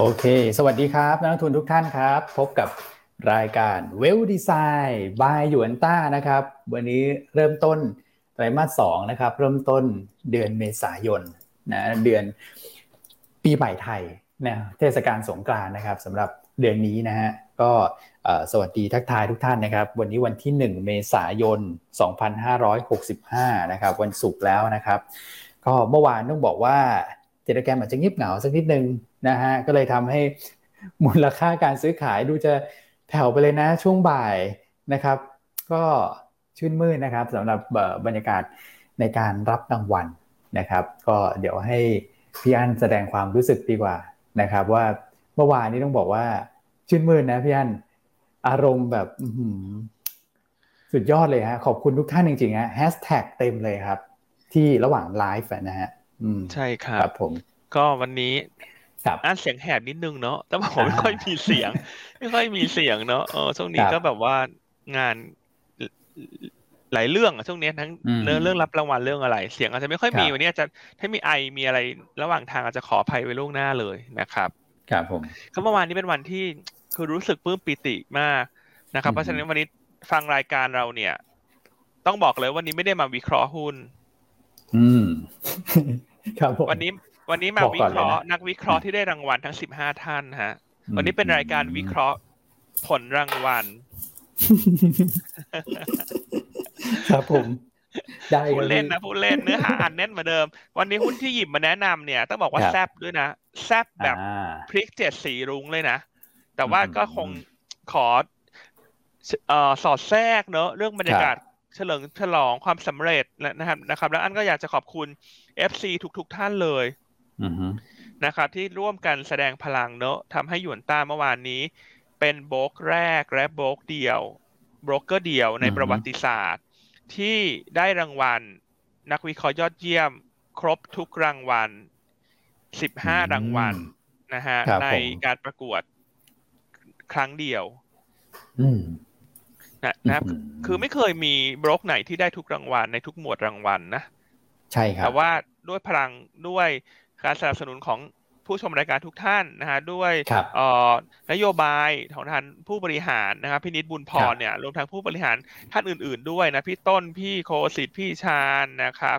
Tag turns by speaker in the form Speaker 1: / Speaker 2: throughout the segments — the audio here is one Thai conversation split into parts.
Speaker 1: โอเค สวัสดีครับ นักลงทุนทุกท่านครับ พบกับรายการเวลดีไซน์บายหยูนต้านะครับ วันนี้เริ่มต้นไตรมาสสองนะครับ เริ่มต้นเดือนเมษายนนะเดือนปีใหม่ไทยนะเทศกาลสงกรานนะครับสำหรับเดือนนี้นะฮะก็สวัสดีทักทายทุกท่านนะครับ วันนี้วันที่ 1 เมษายน 2565 นะครับ วันศุกร์แล้วนะครับ ก็เมื่อวานต้องบอกว่า เจตแกรมอาจจะเงียบเหงาสักนิดนึงนะฮะก็เลยทำให้มูลค่าการซื้อขายดูจะแผ่วไปเลยนะช่วงบ่ายนะครับ ก็ชื่นมื่นนะครับสำหรับบรรยากาศในการรับรางวัลนะครับ ก็เดี๋ยวให้พี่อันแสดงความรู้สึกดีกว่านะครับ ว่าเมื่อวานนี้ต้องบอกว่าชื่นมื่นนะพี่อันอารมณ์แบบสุดยอดเลยฮะขอบคุณทุกท่านจริงๆฮะแฮชแท็กเต็มเลยครับ ที่ระหว่างไลฟ์นะฮะ
Speaker 2: ใช่ครับ
Speaker 1: ครับผม
Speaker 2: ก็วันนี้อ่านเสียงแหบนิดนึงเนาะแต่ผมไม่ค่อยมีเสียง ไม่ค่อยมีเสียงเนาะเออช่วงนี้ก็แบบว่างานหลายเรื่องอะช่วงนี้ทั้งเรื่องเรื่องรับรางวัลเรื่องอะไร เสียงอาจจะไม่ค่อยมีวันนี้จะถ้ามีไอมีอะไรระหว่างทางอาจจะขออภัยไว้ล่วงหน้าเลยนะครับ
Speaker 1: ครับผม
Speaker 2: เมื่อวานนี้เป็นวันที่คือรู้สึกปลื้มปิติมากนะครับ เพราะฉะนั้นวันนี้ฟังรายการเราเนี่ย ต้องบอกเลยวันนี้ไม่ได้มาวิเคราะห์หุ้น
Speaker 1: อืม ครับผม
Speaker 2: วันนี้วันนี้มาวิเคราะห์นักวิเคราะห์ที่ได้รางวัลทั้งสิบห้าท่านฮะ วันนี้เป็นรายการวิเคราะห์ผลรางวัล
Speaker 1: ครับผมได้
Speaker 2: พูดเล่นนะพูดเล่นเนื้อหาอันแน่นเหมือนเดิม วันนี้หุ้นที่หยิบมาแนะนำเนี่ย ต้องบอกว่าแซบด้วยนะแซบแบบพริกเจ็ดสีรุ้งเลยนะ แต่ว่าก็คงขอสอดแทรกเนอะเรื่องบรรยากาศ เฉลิมฉลองความสำเร็จนะครับนะครับ แล้วอันก็อยากจะขอบคุณ FC ทุกๆท่านเลยนะครับที่ร่วมกันแสดงพลังเนอะทำให้หยวนต้าเมื่อวานนี้ เป็นโบรกแรกและโบรกเดียวโบรกเกอร์เดียวในประวัติศาสตร์ ที่ได้รางวัล นักวิเคราะห์ยอดเยี่ยม ครบทุกรางวัลสิบห้ารางวัลนะฮะในการประกวดครั้งเดียว นะครับ คือไม่เคยมีบล็อกไหนที่ได้ทุกรางวัลในทุกหมวดรางวัลนะ
Speaker 1: ใช่ครับ
Speaker 2: แต่ว่าด้วยพลังด้วยการสนับสนุนของผู้ชมรายการทุกท่านนะฮะด้วยนโยบายของท่านผู้บริหารนะครับพี่นิดบุญพรเนี่ยรวมทั้งผู้บริหารท่านอื่น ๆ ด้วยนะพี่ต้นพี่โคสิทธิ์พี่ชาญนะครับ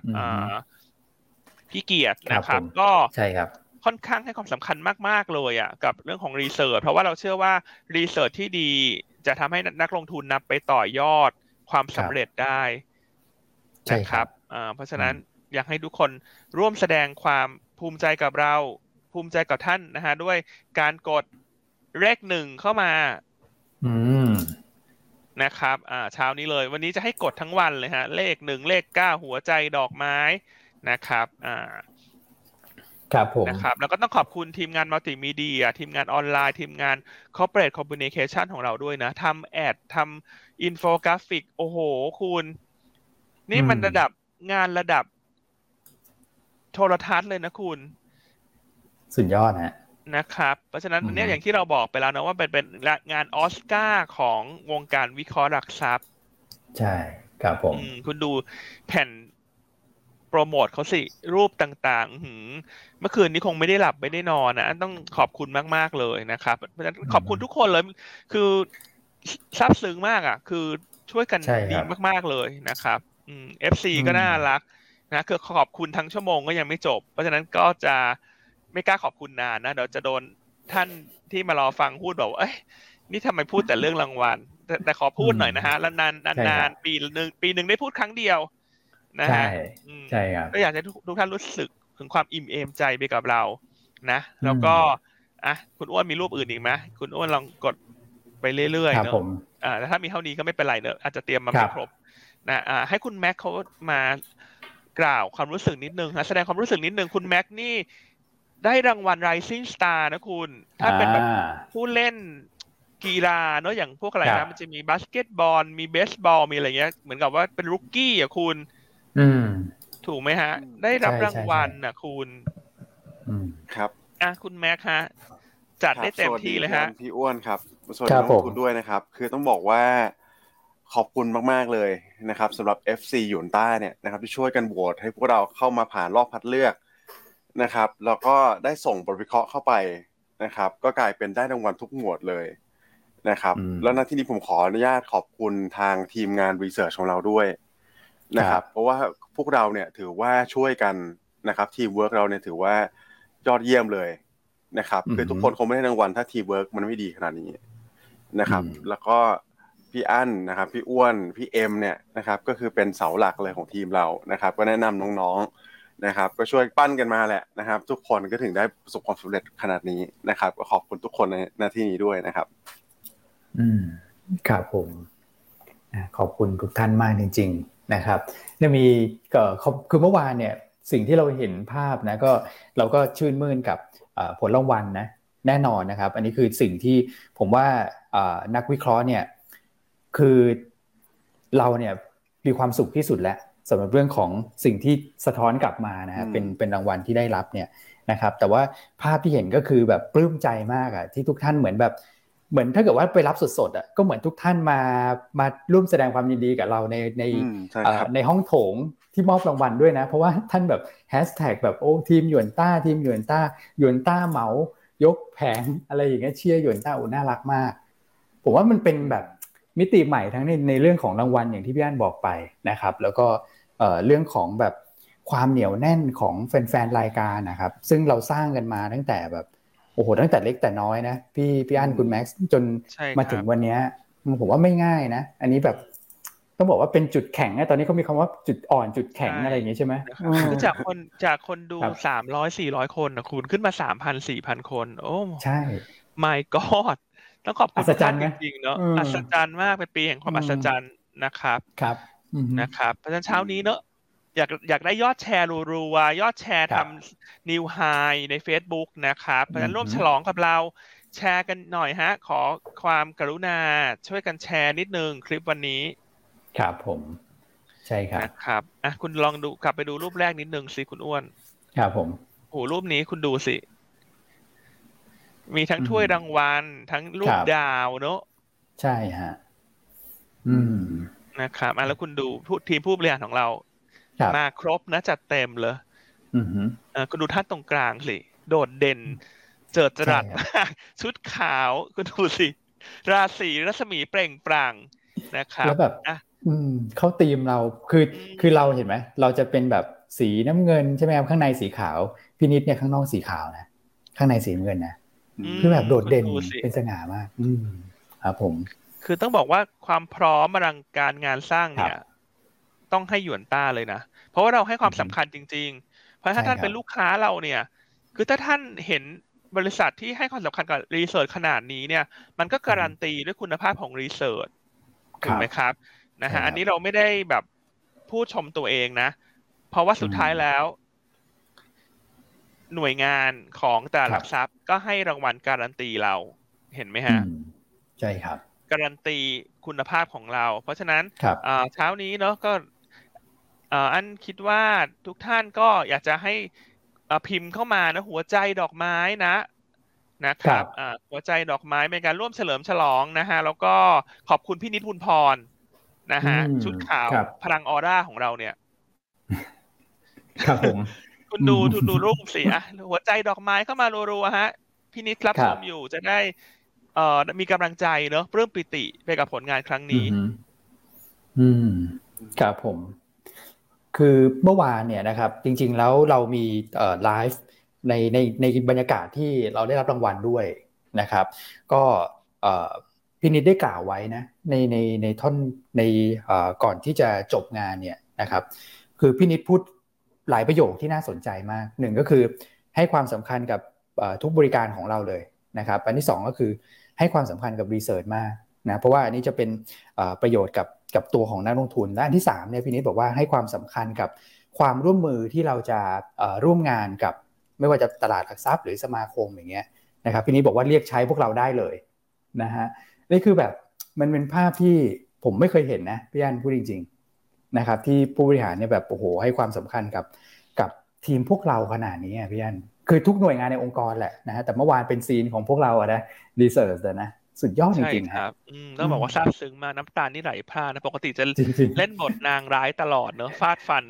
Speaker 2: พี่เกียรตินะครับ ก็
Speaker 1: ใช่ครับ
Speaker 2: ค่อนข้างให้ความสำคัญมาก ๆ เลยอะกับเรื่องของรีเสิร์ชเพราะว่าเราเชื่อว่ารีเสิร์ชที่ดี จะทำให้นักลงทุนนำไปต่อยอดความสำเร็จได้นะครับเพราะฉะนั้นอยากให้ทุกคนร่วมแสดงความภูมิใจกับเรา ภูมิใจกับท่านนะฮะด้วยการกดเลขหนึ่งเข้ามา
Speaker 1: อืม
Speaker 2: นะครับ อ่าเช้านี้เลย วันนี้จะให้กดทั้งวันเลยฮะ เลขหนึ่งเลขเก้าหัวใจดอกไม้นะครับ อ่า
Speaker 1: ครับผม
Speaker 2: นะครับแล้วก็ต้องขอบคุณทีมงานมัลติมีเดีย ทีมงานออนไลน์ ทีมงาน corporate communication ของเราด้วยนะทำ ad ทำอินโฟกราฟิก โอ้โห คุณ นี่มันระดับงานระดับ โทรทัศน์เลยนะคุณ
Speaker 1: สุดยอดฮะ
Speaker 2: นะครับ เพราะฉะนั้นเนี่ยอย่างที่เราบอกไปแล้วนะว่าเป็นเป็นงานออสการ์ของวงการวิเคราะห์หลักทรัพย์
Speaker 1: ใช่ครับผม
Speaker 2: คุณดูแผ่น โปรโมทเขาสิรูปต่างๆหืเมื่อคืนนี้คงไม่ได้หลับไม่ได้นอนนะต้องขอบคุณมากๆเลยนะครับเพราะฉะนั้นขอบคุณทุกคนเลย คือซาบซึ้งมากอะ คือช่วยกันดีมากๆเลยนะครับ FC ก็น่ารักนะคือขอบคุณทั้งชั่วโมงก็ยังไม่จบ เพราะฉะนั้นก็จะไม่กล้าขอบคุณนานนะเดี๋ยวจะโดนท่านที่มารอฟังพูดบอกว่าเอ้ยนี่ทำไมพูดแต่เรื่องรางวัลแต่แต่ขอพูดหน่อยนะฮะแล้วนานนานปีหนึ่งปีหนึ่งได้พูดครั้งเดียว นะฮะ
Speaker 1: ใช่ครับ
Speaker 2: ก็อยากให้ทุกท่านรู้สึกถึงความอิ่มเอมใจไปกับเรา นะ แล้วก็อะคุณอ้วนมีรูปอื่นอีกไหมคุณอ้วนลองกดไปเรื่อยๆเนอะอ่าถ้ามีเท่านี้ก็ไม่เป็นไรเนอะอาจจะเตรียมมาไม่ครบนะอ่าให้คุณแม็กเขามากล่าวความรู้สึกนิดนึงนะแสดงความรู้สึกนิดนึงคุณแม็กนี่ได้รางวัล Rising Star นะคุณ ถ้าเป็นแบบผู้เล่นกีฬาเนาะอย่างพวกอะไรนะมันจะมีบาสเกตบอล มีเบสบอล มีอะไรเงี้ย เหมือนกับว่าเป็นรุกกี้อะคุณ
Speaker 1: อืม
Speaker 2: ถูกไหมฮะ ได้รับรางวัลอะ คุณ
Speaker 1: อืมครับ
Speaker 2: อะคุณแม็กฮะ จัดได้เต็มที่เลยฮะ
Speaker 3: พี่อ้วนครับสวัสดีน้องคุณด้วยนะครับ คือต้องบอกว่าขอบคุณมาก ๆ เลยนะครับสำหรับ FC หยวนต้าเนี่ยนะครับที่ช่วยกันโหวตให้พวกเราเข้ามาผ่านรอบคัดเลือกนะครับแล้วก็ได้ส่งบทวิเคราะห์เข้าไปนะครับ ก็กลายเป็นได้รางวัลทุกหมวดเลยนะครับ แล้วณที่นี้ผมขออนุญาตขอบคุณทางทีมงาน research ของเราด้วย นะครับ เพราะว่าพวกเราเนี่ยถือว่าช่วยกันนะครับทีมเวิร์กเราเนี่ยถือว่ายอดเยี่ยมเลยนะครับคือทุกคนคงไม่ได้รางวัลถ้าทีมเวิร์กมันไม่ดีขนาดนี้นะครับ แล้วก็พี่อันนะครับ พี่อ้วนพี่เอ็มเนี่ยนะครับ ก็คือเป็นเสาหลักเลยของทีมเรานะครับ ก็แนะนำน้องๆนะครับ ก็ช่วยปั้นกันมาแหละนะครับ ทุกคนก็ถึงได้ประสบความสำเร็จขนาดนี้นะครับก็ขอบคุณทุกคนในหน้าที่นี้ด้วยนะครับ
Speaker 1: อืมครับผมขอบคุณทุกท่านมากจริง ๆ นะครับเนี่ยมีก็คือเมื่อวานเนี่ยสิ่งที่เราเห็นภาพนะก็เราก็ชื่นมื่นกับผลรางวัลนะแน่นอนนะครับ อันนี้คือสิ่งที่ผมว่านักวิเคราะห์เนี่ยคือเราเนี่ยมีความสุขที่สุดแล้วสำหรับเรื่องของสิ่งที่สะท้อนกลับมานะฮะเป็นเป็นรางวัลที่ได้รับเนี่ยนะครับ แต่ว่าภาพที่เห็นก็คือแบบปลื้มใจมากอะที่ทุกท่านเหมือนแบบ เหมือนถ้าเกิดว่าไปรับสดๆอะก็เหมือนทุกท่านมามาร่วมแสดงความยินดีกับเราในในในห้องโถงที่มอบรางวัลด้วยนะ เพราะว่าท่านแบบแฮชแท็กแบบโอ้ทีมหยวนต้าทีมหยวนต้าหยวนต้าเหมายกแผงอะไรอย่างเงี้ยเชียร์หยวนต้าโอ้น่ารักมาก ผมว่ามันเป็นแบบมิติใหม่ทั้งในในเรื่องของรางวัลอย่างที่พี่อันบอกไปนะครับ แล้วก็เรื่องของแบบความเหนียวแน่นของแฟนๆรายการนะครับ ซึ่งเราสร้างกันมาตั้งแต่แบบโอ้โหตั้งแต่เล็กแต่น้อยนะพี่พี่อันคุณแม็กซ์จนมาถึงวันนี้ผมว่าไม่ง่ายนะ อันนี้แบบต้องบอกว่าเป็นจุดแข็งนะตอนนี้เขามีคำว่าจุดอ่อนจุดแข็งอะไรอย่างงี้ใช่ไหม
Speaker 2: คือจากคนจากคนดูสามร้อยสี่ร้อยคนนะคุณขึ้นมาสามพันสี่พันคน โอ้
Speaker 1: ใช่
Speaker 2: my god ต้องขอบคุณท่านจริงๆเนาะอัศจรรย์มากเป็นปีแห่งความอัศจรรย์นะครับ
Speaker 1: ครับ
Speaker 2: นะครับเพราะฉะนั้นเช้านี้เนอะ อยากอยากได้ยอดแชร์รัวๆยอดแชร์ทำนิวไฮใน Facebook นะครับเพราะฉะนั้นร่วมฉลองกับเราแชร์กันหน่อยฮะ ขอความกรุณาช่วยกันแชร์นิดนึงคลิปวันนี้
Speaker 1: ครับผม ใช่ครับ
Speaker 2: นะครับอะคุณลองดูกลับไปดูรูปแรกนิดนึงสิคุณอ้วน
Speaker 1: ครับผม
Speaker 2: โอ้รูปนี้คุณดูสิ มีทั้งถ้วยรางวัล ทั้งรูปดาวเนอะ
Speaker 1: ใช่ฮะ อืม
Speaker 2: นะครับอะแล้วคุณดูทีมผู้บริหารของเรา มาครบนะจัดเต็มเลยอ่าคุณดูท่านตรงกลางสิโดดเด่น เจิดจรัสมากชุดขาวคุณดูสิ ราศีรัศมีเปล่งปลั่งนะครับ
Speaker 1: แล้วแบบอะอืมเข้าตีมเราคือคือเราเห็นไหมเราจะเป็นแบบสีน้ำเงินใช่ไหมครับข้างในสีขาวพินิษเนี่ยข้างนอกสีขาวนะข้างในสีเงินนะคือแบบโดดเด่นเป็นสง่ามาก อืมครับผม
Speaker 2: คือต้องบอกว่าความพร้อมอลังการงานสร้างเนี่ย ต้องให้หยวนต้าเลยนะ เพราะว่าเราให้ความสำคัญจริง ๆ เพราะถ้าท่านเป็นลูกค้าเราเนี่ย คือถ้าท่านเห็นบริษัทที่ให้ความสำคัญกับรีเสิร์ชขนาดนี้เนี่ย มันก็การันตีด้วยคุณภาพของรีเสิร์ชถูกไหมครับนะฮะอันนี้เราไม่ได้แบบพูดชมตัวเองนะ เพราะว่าสุดท้ายแล้ว หน่วยงานของตลาดหลักทรัพย์ก็ให้รางวัลการันตีเราเห็นไหมฮะ
Speaker 1: ใช่ครับ
Speaker 2: การันตีคุณภาพของเรา เพราะฉะนั้นเช้านี้เนาะก็ อันคิดว่าทุกท่านก็อยากจะให้พิมพ์เข้ามานะหัวใจดอกไม้นะนะครับหัวใจดอกไม้เป็นการร่วมเฉลิมฉลองนะฮะแล้วก็ขอบคุณพี่นิดบุญพรนะฮะชุดขาวพลังออร่าของเราเนี่ย
Speaker 1: ครับผม
Speaker 2: คุณดูดูดูรูปสิอะหัวใจดอกไม้เข้ามารัวๆฮะพี่นิดรับชมอยู่จะได้ เอ่อมีกำลังใจเนอะเริ่มปิติไปกับผลงานครั้งนี้
Speaker 1: อืมครับผม คือเมื่อวานเนี่ยนะครับจริงๆแล้วเรามีไลฟ์ในในในบรรยากาศที่เราได้รับรางวัลด้วยนะครับ ก็พี่นิดได้กล่าวไว้นะในในในท่อนในก่อนที่จะจบงานเนี่ยนะครับ คือพี่นิดพูดหลายประโยคที่น่าสนใจมากหนึ่งก็คือให้ความสำคัญกับทุกบริการของเราเลยนะครับอันที่ 2 ก็คือให้ความสำคัญกับรีเสิร์ชมากนะเพราะว่าอันนี้จะเป็นประโยชน์กับ กับตัวของนักลงทุนและอันที่3เนี่ยพี่นิดบอกว่าให้ความสำคัญกับความร่วมมือที่เราจะร่วมงานกับไม่ว่าจะตลาดหลักทรัพย์หรือสมาคมอย่างเงี้ยนะครับพี่นิดบอกว่าเรียกใช้พวกเราได้เลยนะฮะนี่คือแบบมันเป็นภาพที่ผมไม่เคยเห็นนะพี่อันพูดจริง ๆนะครับ ที่ผู้บริหารเนี่ยแบบโอ้โหให้ความสำคัญกับกับทีมพวกเราขนาดนี้พี่อันคือทุกหน่วยงานในองค์กรแหละนะฮะแต่เมื่อวานเป็นซีนของพวกเราอะนะรีเสิร์ชนะ สุดยอดจริง
Speaker 2: ๆครับต้องบอกว่าซาบซึ้งมากน้ำตานี่ไหลพรานะปกติจะเล่นบทนางร้ายตลอดเนอะฟาดฟัน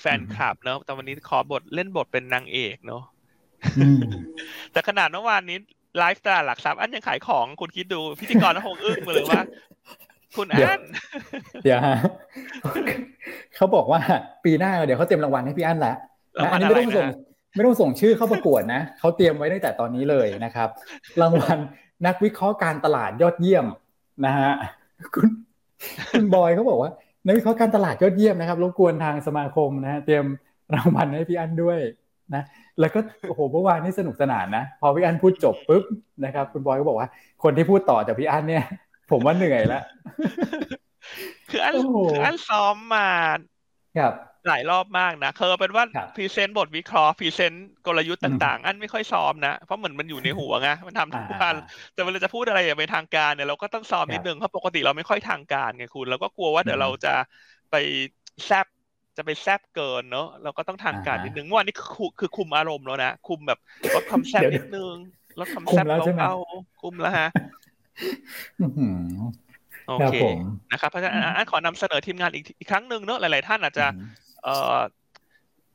Speaker 2: แฟนคลับเนอะแต่วันนี้ขอบทเล่นบทเป็นนางเอกเนอะแต่ขนาดเมื่อวานนี้ไลฟ์สไตล์หลักทรัพย์อันยังขายของคุณคิดดูพิธีกรคงอึ้งมาเลยว่า คุณอัน
Speaker 1: เดี๋ยวฮะเขาบอกว่าปีหน้าเดี๋ยวเขาเตรียมรางวัลให้พี่อันแล้วนะอันนี้ไม่ต้องส่งไม่ต้องส่งชื่อเข้าประกวดนะเขาเตรียมไว้ตั้งแต่ตอนนี้เลยนะครับ รางวัล นักวิเคราะห์การตลาดยอดเยี่ยมนะฮะคุณคุณบอยเขาบอกว่านักวิเคราะห์การตลาดยอดเยี่ยมนะครับรบกวนทางสมาคมนะฮะเตรียมรางวัลให้พี่อันด้วยนะแล้วก็โอ้โหเมื่อวานนี่สนุกสนานนะพอพี่อันพูดจบปุ๊บนะครับ คุณบอยก็บอกว่า คนที่พูดต่อจากพี่อันเนี่ย ผมว่าเหนื่อยแล้ว
Speaker 2: คืออันคืออันซ้อมมา
Speaker 1: ครับ
Speaker 2: หลายรอบมากนะเคยเป็นว่า present บทวิเคราะห์ present กลยุทธ์ต่างๆ อันไม่ค่อยซ้อมนะ เพราะเหมือนมันอยู่ในหัวไงมันทำทุกวันแต่เวลาจะพูดอะไรอย่างเป็นทางการเนี่ยเราก็ต้องซ้อมนิดนึงเพราะปกติเราไม่ค่อยทางการไงคุณเราก็กลัวว่าเดี๋ยวเราจะไปแซบจะไปแซบเกินเนอะเราก็ต้องทางการนิดนึงวันนี้คือคือคุมอารมณ์แล้วนะคุมแบบลดความแซบนิดนึงลดความแซบลงเอาคุมแล้วฮะโอเคนะครับเพราะฉะนั้นอันขอนำเสนอทีมงานอีกอีกครั้งหนึ่งเนอะหลาย ๆ ท่านอาจจะ เอ่อ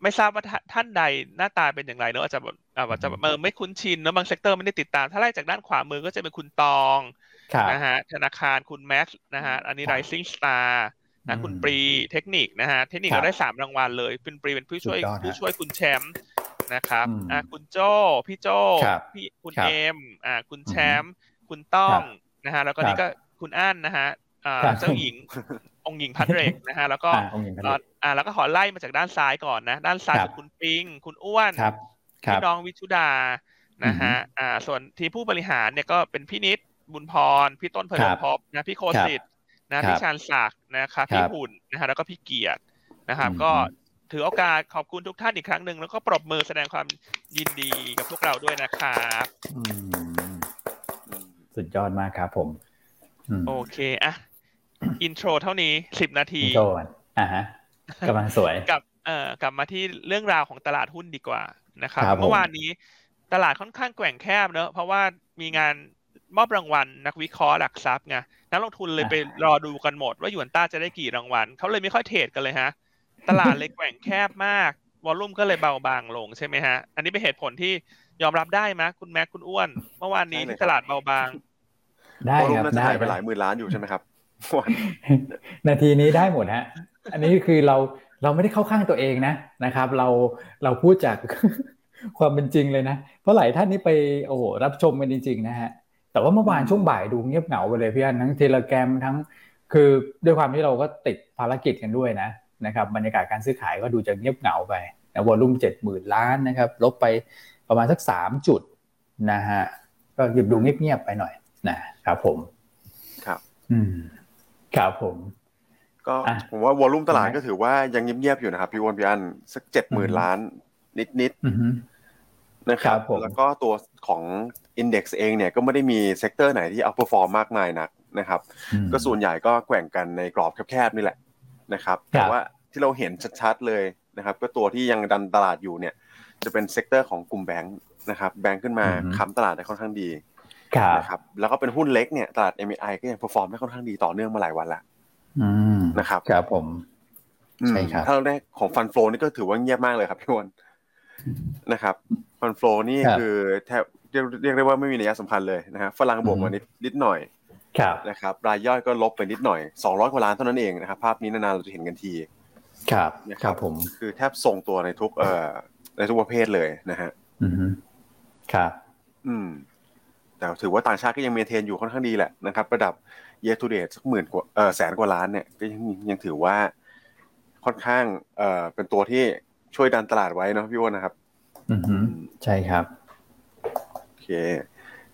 Speaker 2: ไม่ทราบว่าท่านใดหน้าตาเป็นอย่างไรเนอะอาจจะแบบอาจจะเออไม่คุ้นชินเนอะบาง sector ไม่ได้ติดตาม ถ้าไล่จากด้านขวามือก็จะเป็นคุณตองนะฮะธนาคารคุณแม็กซ์นะฮะอันนี้ Rising Star นะคุณปรีเทคนิคนะฮะเทคนิคเราได้สามรางวัลเลยคุณปรีเป็นผู้ช่วยผู้ช่วยคุณแชมป์นะครับอ่าคุณโจพี่โจพี่คุณเอ็มอ่าคุณแชมป์คุณต้องนะฮะแล้วก็นี่ก็คุณอั้นนะฮะอ่า เจ้าหญิงองค์หญิงพัดเรกนะฮะแล้วก็อ่าแล้วก็ขอไล่มาจากด้านซ้ายก่อนนะด้านซ้ายคุณปิง คุณอ้วนพี่น้องวิชุดานะฮะอ่าส่วนทีผู้บริหารเนี่ยก็เป็นพี่นิดบุญพร พี่ต้นเพลินพบนะพี่โคสิตนะพี่ชานศักดิ์นะครับพี่หุ่นนะฮะแล้วก็พี่เกียรตินะครับ ก็ถือโอกาสขอบคุณทุกท่านอีกครั้งหนึ่งแล้วก็ปรบมือแสดงความยินดีกับพวกเราด้วยนะครับ
Speaker 1: สุดยอดมากครับผม
Speaker 2: โอเคอะ intro เท่านี้สิบนาทีอิ
Speaker 1: นโทรอ่าฮะกำลังสวย
Speaker 2: กับเอ่อกลับมาที่เรื่องราวของตลาดหุ้นดีกว่านะครับเมื่อวานนี้ตลาดค่อนข้างแกว่งแคบเนอะเพราะว่ามีงานมอบรางวัลนักวิเคราะห์หลักทรัพย์ไงนักลงทุนเลยไปรอดูกันหมดว่าหยวนต้าจะได้กี่รางวัลเขาเลยไม่ค่อยเทรดกันเลยฮะ ตลาดเลยแกว่งแคบมาก วอลลุ่มก็เลยเบาบางลงใช่ไหมฮะ อันนี้เป็นเหตุผลที่ยอมรับได้ไหมคุณแม็กคุณอ้วน เมื่อวานนี้ที่ตลาดเบาบาง
Speaker 1: ได้ครับ
Speaker 3: ได้ไปหลายหมื่นล้านอยู่ใช่ไหมครับ
Speaker 1: นาทีนี้ได้หมดฮะ อันนี้คือเราเราไม่ได้เข้าข้างตัวเองนะนะครับ เราเราพูดจากความเป็นจริงเลยนะ เพราะหลายท่านนี่ไปโอ้โหรับชมกันจริง ๆ นะฮะ แต่ว่าเมื่อวานช่วงบ่ายดูเงียบเหงาไปเลยพี่อันทั้งเทเลแกรมทั้ง คือด้วยความที่เราก็ติดภารกิจกันด้วยนะนะครับบรรยากาศการซื้อขายก็ดูจะเงียบเหงาไปนะวอลุ่มเจ็ดหมื่นล้านนะครับลบไปประมาณสักสามจุดนะฮะก็หยุดดูเงียบๆไปหน่อยนะครับผม
Speaker 3: ครับ
Speaker 1: อืม ครับผม
Speaker 3: ก็ผมว่าวอลุ่มตลาดก็ถือว่ายังเงียบๆอยู่นะครับพี่วอนพี่อันสักเจ็ดหมื่นล้านนิดๆนะครับแล้วก็ตัวของ index เองเนี่ยก็ไม่ได้มี sector ไหนที่ outperform มากมายนักนะครับ ก็ส่วนใหญ่ก็แกว่งกันในกรอบแคบๆนี่แหละนะครับแต่ว่าที่เราเห็นชัดๆเลยนะครับ ก็ตัวที่ยังดันตลาดอยู่เนี่ย จะเป็น sector ของกลุ่มแบงค์นะครับ แบงค์ขึ้นมาค้ำตลาดได้ค่อนข้างดี นะครับแล้วก็เป็นหุ้นเล็กเนี่ยตลาด MI ก็ยังเปอร์ฟอร์มได้ค่อนข้างดีต่อเนื่องมาหลายวันแล้วนะครับ
Speaker 1: ครับผมใช่ครับ
Speaker 3: ถ้าเราได้ของฟันโฟนี่ก็ถือว่าเงียบมากเลยครับพี่วอนนะครับฟันโฟนี่คือแทบเรียกเรียกได้ว่าไม่มีนัยสำคัญเลยนะฮะฝรั่งบวกมานิดนิดหน่อยนะครับรายย่อยก็ลบไปนิดหน่อยสองร้อยกว่าล้านเท่านั้นเองนะครับภาพนี้นานๆเราจะเห็นกันที
Speaker 1: ครับครับผม
Speaker 3: คือแทบทรงตัวในทุกเอ่อในทุกประเภทเลยนะฮะ
Speaker 1: อืมครับ
Speaker 3: อืม แต่ถือว่าต่างชาติก็ยังเมนเทนอยู่ค่อนข้างดีแหละนะครับระดับเยทูเดตสักหมื่นกว่าเออแสนกว่าล้านเนี่ยก็ยังยังถือว่าค่อนข้างเอ่อเป็นตัวที่ช่วยดันตลาดไว้เนาะพี่วอนนะครับ
Speaker 1: อืมใช่ครับ
Speaker 3: โอเค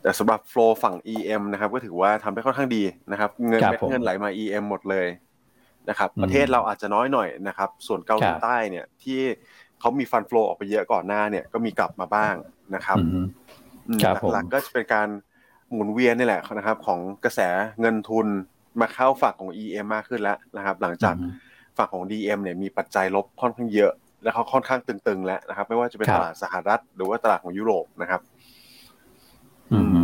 Speaker 3: แต่สำหรับโฟล์ฝั่ง EM นะครับ ก็ถือว่าทำได้ค่อนข้างดีนะครับ เงินเงินไหลมา EM หมดเลยนะครับ ประเทศเราอาจจะน้อยหน่อยนะครับ ส่วนเกาหลีใต้เนี่ยที่เขามีฟันฟลอออกไปเยอะก่อนหน้าเนี่ยก็มีกลับมาบ้างนะครับ หลักๆก็จะเป็นการหมุนเวียนนี่แหละนะครับ ของกระแสเงินทุนมาเข้าฝั่งของ EM มากขึ้นแล้วนะครับ หลังจากฝั่งของ DM เนี่ยมีปัจจัยลบค่อนข้างเยอะ แล้วเขาค่อนข้างตึงๆแล้วนะครับ ไม่ว่าจะเป็นตลาดสหรัฐ หรือว่าตลาดของยุโรปนะครับ
Speaker 1: อืม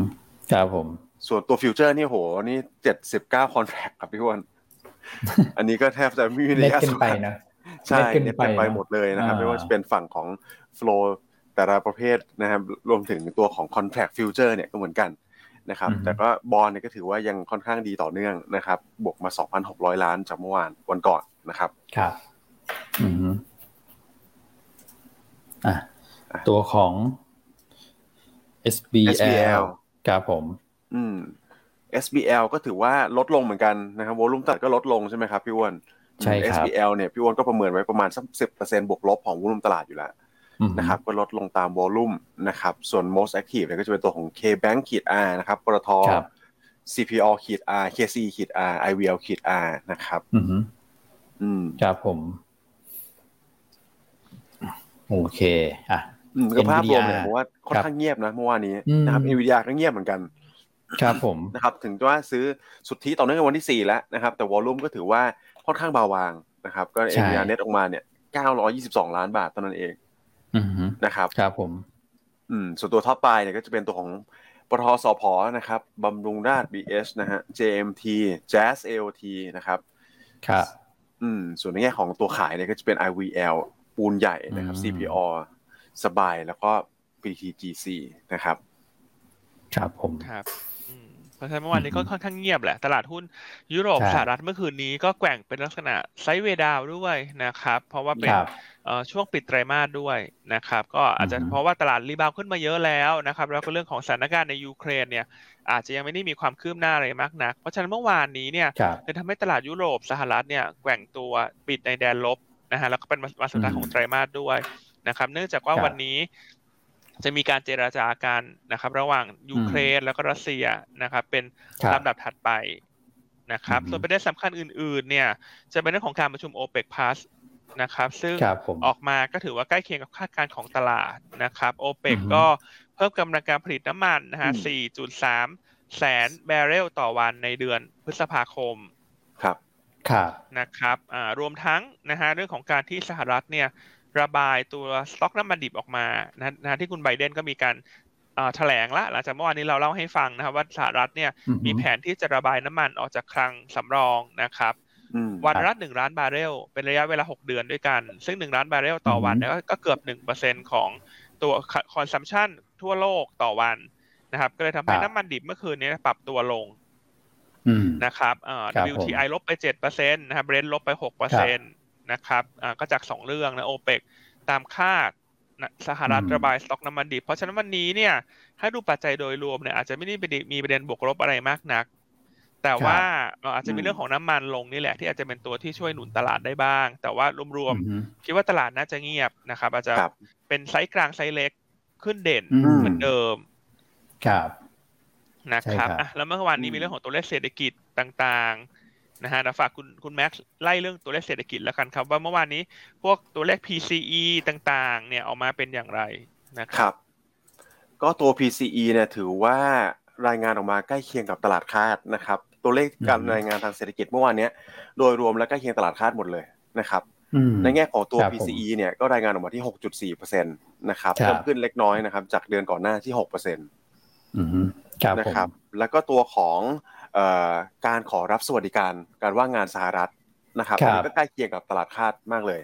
Speaker 1: ครับผม
Speaker 3: ส่วนตัว future นี่โห นี่เจ็ดสิบเก้า contract ครับพี่วอนอันนี้ก็แทบจะไม่มีนัยสำคัญใช่เน็ตไปหมดเลยนะครับ ไม่ว่าจะเป็นฝั่งของ flow แต่ละประเภทนะครับรวมถึงตัวของ contract future เนี่ยก็เหมือนกันนะครับแต่ก็บอลเนี่ยก็ถือว่ายังค่อนข้างดีต่อเนื่องนะครับบวกมา 2,600 ล้านจากเมื่อวานวันก่อนนะครับ
Speaker 1: ครับอืมอะตัวของ SBL, SBL ครับผม
Speaker 3: อืม SBL ก็ถือว่าลดลงเหมือนกันนะครับวอลุ่มตัดก็ลดลงใช่ไหมครับพี่อ้วน
Speaker 1: ใช่ครับ
Speaker 3: SBL เนี่ยพี่อ้วนก็ประเมินไว้ประมาณสักสิบเปอร์เซ็นบวกลบของวอลุ่มตลาดอยู่แล้ว นะครับก็ลดลงตามวอลุ่มนะครับส่วน most active เนี่ยก็จะเป็นตัวของ KBank ขีด R นะครับปตท CPO ขีด R KC ขีด R IVL ขีด R นะครับ
Speaker 1: อืม
Speaker 3: อืม
Speaker 1: ครับผมโอเคอะ
Speaker 3: ก็ภาพรวมเนี่ยผมว่าค่อนข้างเงียบนะเมื่อวานนี้นะครับ NVIDIA ก็เงียบเหมือนกัน
Speaker 1: ครับผม
Speaker 3: นะครับ ถึงว่าซื้อสุทธิต่อเนื่องวันที่สี่แล้วนะครับ แต่วอลุ่มก็ถือว่าค่อนข้างเบาบางนะครับ ก็ NVIDIA เน็ตออกมาเนี่ยเก้าร้อยี่สิบสองล้านบาทเท่านั้นเอง นะครับ
Speaker 1: ครับผม
Speaker 3: อืม ส่วนตัวท็อปปลายเนี่ยก็จะเป็นตัวของปทสพนะครับบำรุงราช BS นะฮะ JMT Jazz AOT นะครับ
Speaker 1: ครับ
Speaker 3: อืม ส่วนในแง่ของตัวขายเนี่ยก็จะเป็น IVL ปูนใหญ่นะครับ CPO สบายแล้วก็ PTGC นะครับ
Speaker 1: ครับผม
Speaker 2: ครับ เพราะฉะนั้นเมื่อวานนี้ก็ค่อนข้างเงียบแหละ ตลาดหุ้นยุโรปสหรัฐเมื่อคืนนี้ก็แกว่งเป็นลักษณะ sideway down ด้วยนะครับ เพราะว่าเป็นช่วงปิดไตรมาสด้วยนะครับ ก็อาจจะเพราะว่าตลาด rebound ขึ้นมาเยอะแล้วนะครับ แล้วก็เรื่องของสถานการณ์ในยูเครนเนี่ย อาจจะยังไม่ได้มีความคืบหน้าอะไรมากนัก เพราะฉะนั้นเมื่อวานนี้เนี่ยเลยทำให้ตลาดยุโรปสหรัฐเนี่ยแกว่งตัวปิดในแดนลบนะฮะแล้วก็เป็นวันสุดท้ายของไตรมาสด้วยนะครับ เนื่องจากว่าวันนี้ จะมีการเจราจากันนะครับ ระหว่างยูเครนแล้วก็รัสเซียนะครับ เป็นลำดับถัดไปนะครับ ส่วนประเด็นสำคัญอื่น ๆ เนี่ย จะเป็นเรื่องของการประชุมโอเปกพาสนะครับ ซึ่งออกมาก็ถือว่าใกล้เคียงกับคาดการณ์ของตลาดนะครับโอเปกก็เพิ่มกำลังการผลิตน้ำมันนะฮะ 4.3 แสนแบเรลต่อวันในเดือนพฤษภาคม
Speaker 3: ครับ
Speaker 1: ครับ
Speaker 2: นะครับอ่ารวมทั้งนะฮะเรื่องของการที่สหรัฐเนี่ย ระบายตัวสต็อกน้ำมันดิบออกมานะนะที่คุณไบเดนก็มีการแถลงละหลังจากเมื่อวานนี้เราเล่าให้ฟังนะครับว่าสหรัฐเนี่ยมีแผนที่จะระบายน้ำมันออกจากคลังสำรองนะครับ วันละหนึ่งล้านบาร์เรลเป็นระยะเวลาหกเดือนด้วยกัน ซึ่งหนึ่งล้านบาร์เรลต่อวันเนี่ยก็เกือบหนึ่งเปอร์เซ็นต์ของตัว consumption ทั่วโลกต่อวันนะครับ ก็เลยทำให้น้ำมันดิบเมื่อคืนนี้ปรับตัวลงนะครับ WTI ลบไปเจ็ดเปอร์เซ็นต์นะครับเบรนท์ลบไปหกเปอร์เซ็นต์ นะครับก็จากสองเรื่องนะโอเปกตามคาดสหรัฐระบายสต็อกน้ำมันดิบ เพราะฉะนั้นวันนี้เนี่ยถ้าดูปัจจัยโดยรวมเนี่ยอาจจะไม่ได้มีประเด็นบวกลบอะไรมากนัก แต่ว่าอาจจะมีเรื่องของน้ำมันลงนี่แหละที่อาจจะเป็นตัวที่ช่วยหนุนตลาดได้บ้าง แต่ว่ารวมๆคิดว่าตลาดน่าจะเงียบนะครับ อาจจะเป็นไซส์กลางไซส์เล็กขึ้นเด่นเหมือนเดิม
Speaker 1: ครับ
Speaker 2: นะครับอะแล้วเมื่อวานนี้มีเรื่องของตัวเลขเศรษฐกิจต่าง นะฮะนะฝากคุณคุณแม็กซ์ไล่เรื่องตัวเลขเศรษฐกิจแล้วกันครับ ว่าเมื่อวานนี้พวกตัวเลข PCE ต่างๆ เนี่ยออกมาเป็นอย่างไรนะครับ
Speaker 3: ก็ตัว PCE เนี่ยถือว่ารายงานออกมาใกล้เคียงกับตลาดคาดนะครับ ตัวเลขการรายงานทางเศรษฐกิจเมื่อวานนี้โดยรวมแล้วใกล้เคียงตลาดคาดหมดเลยนะครับในแง่ของตัว PCE เนี่ยก็รายงานออกมาที่ 6.4%นะครับเพิ่มขึ้นเล็กน้อยนะครับ จากเดือนก่อนหน้าที่6%นะครับ แล้วก็ตัวของ การขอรับสวัสดิการการว่างงานสหรัฐนะครับอันนี้ก็ใกล้เคียงกับตลาดคาดมากเลย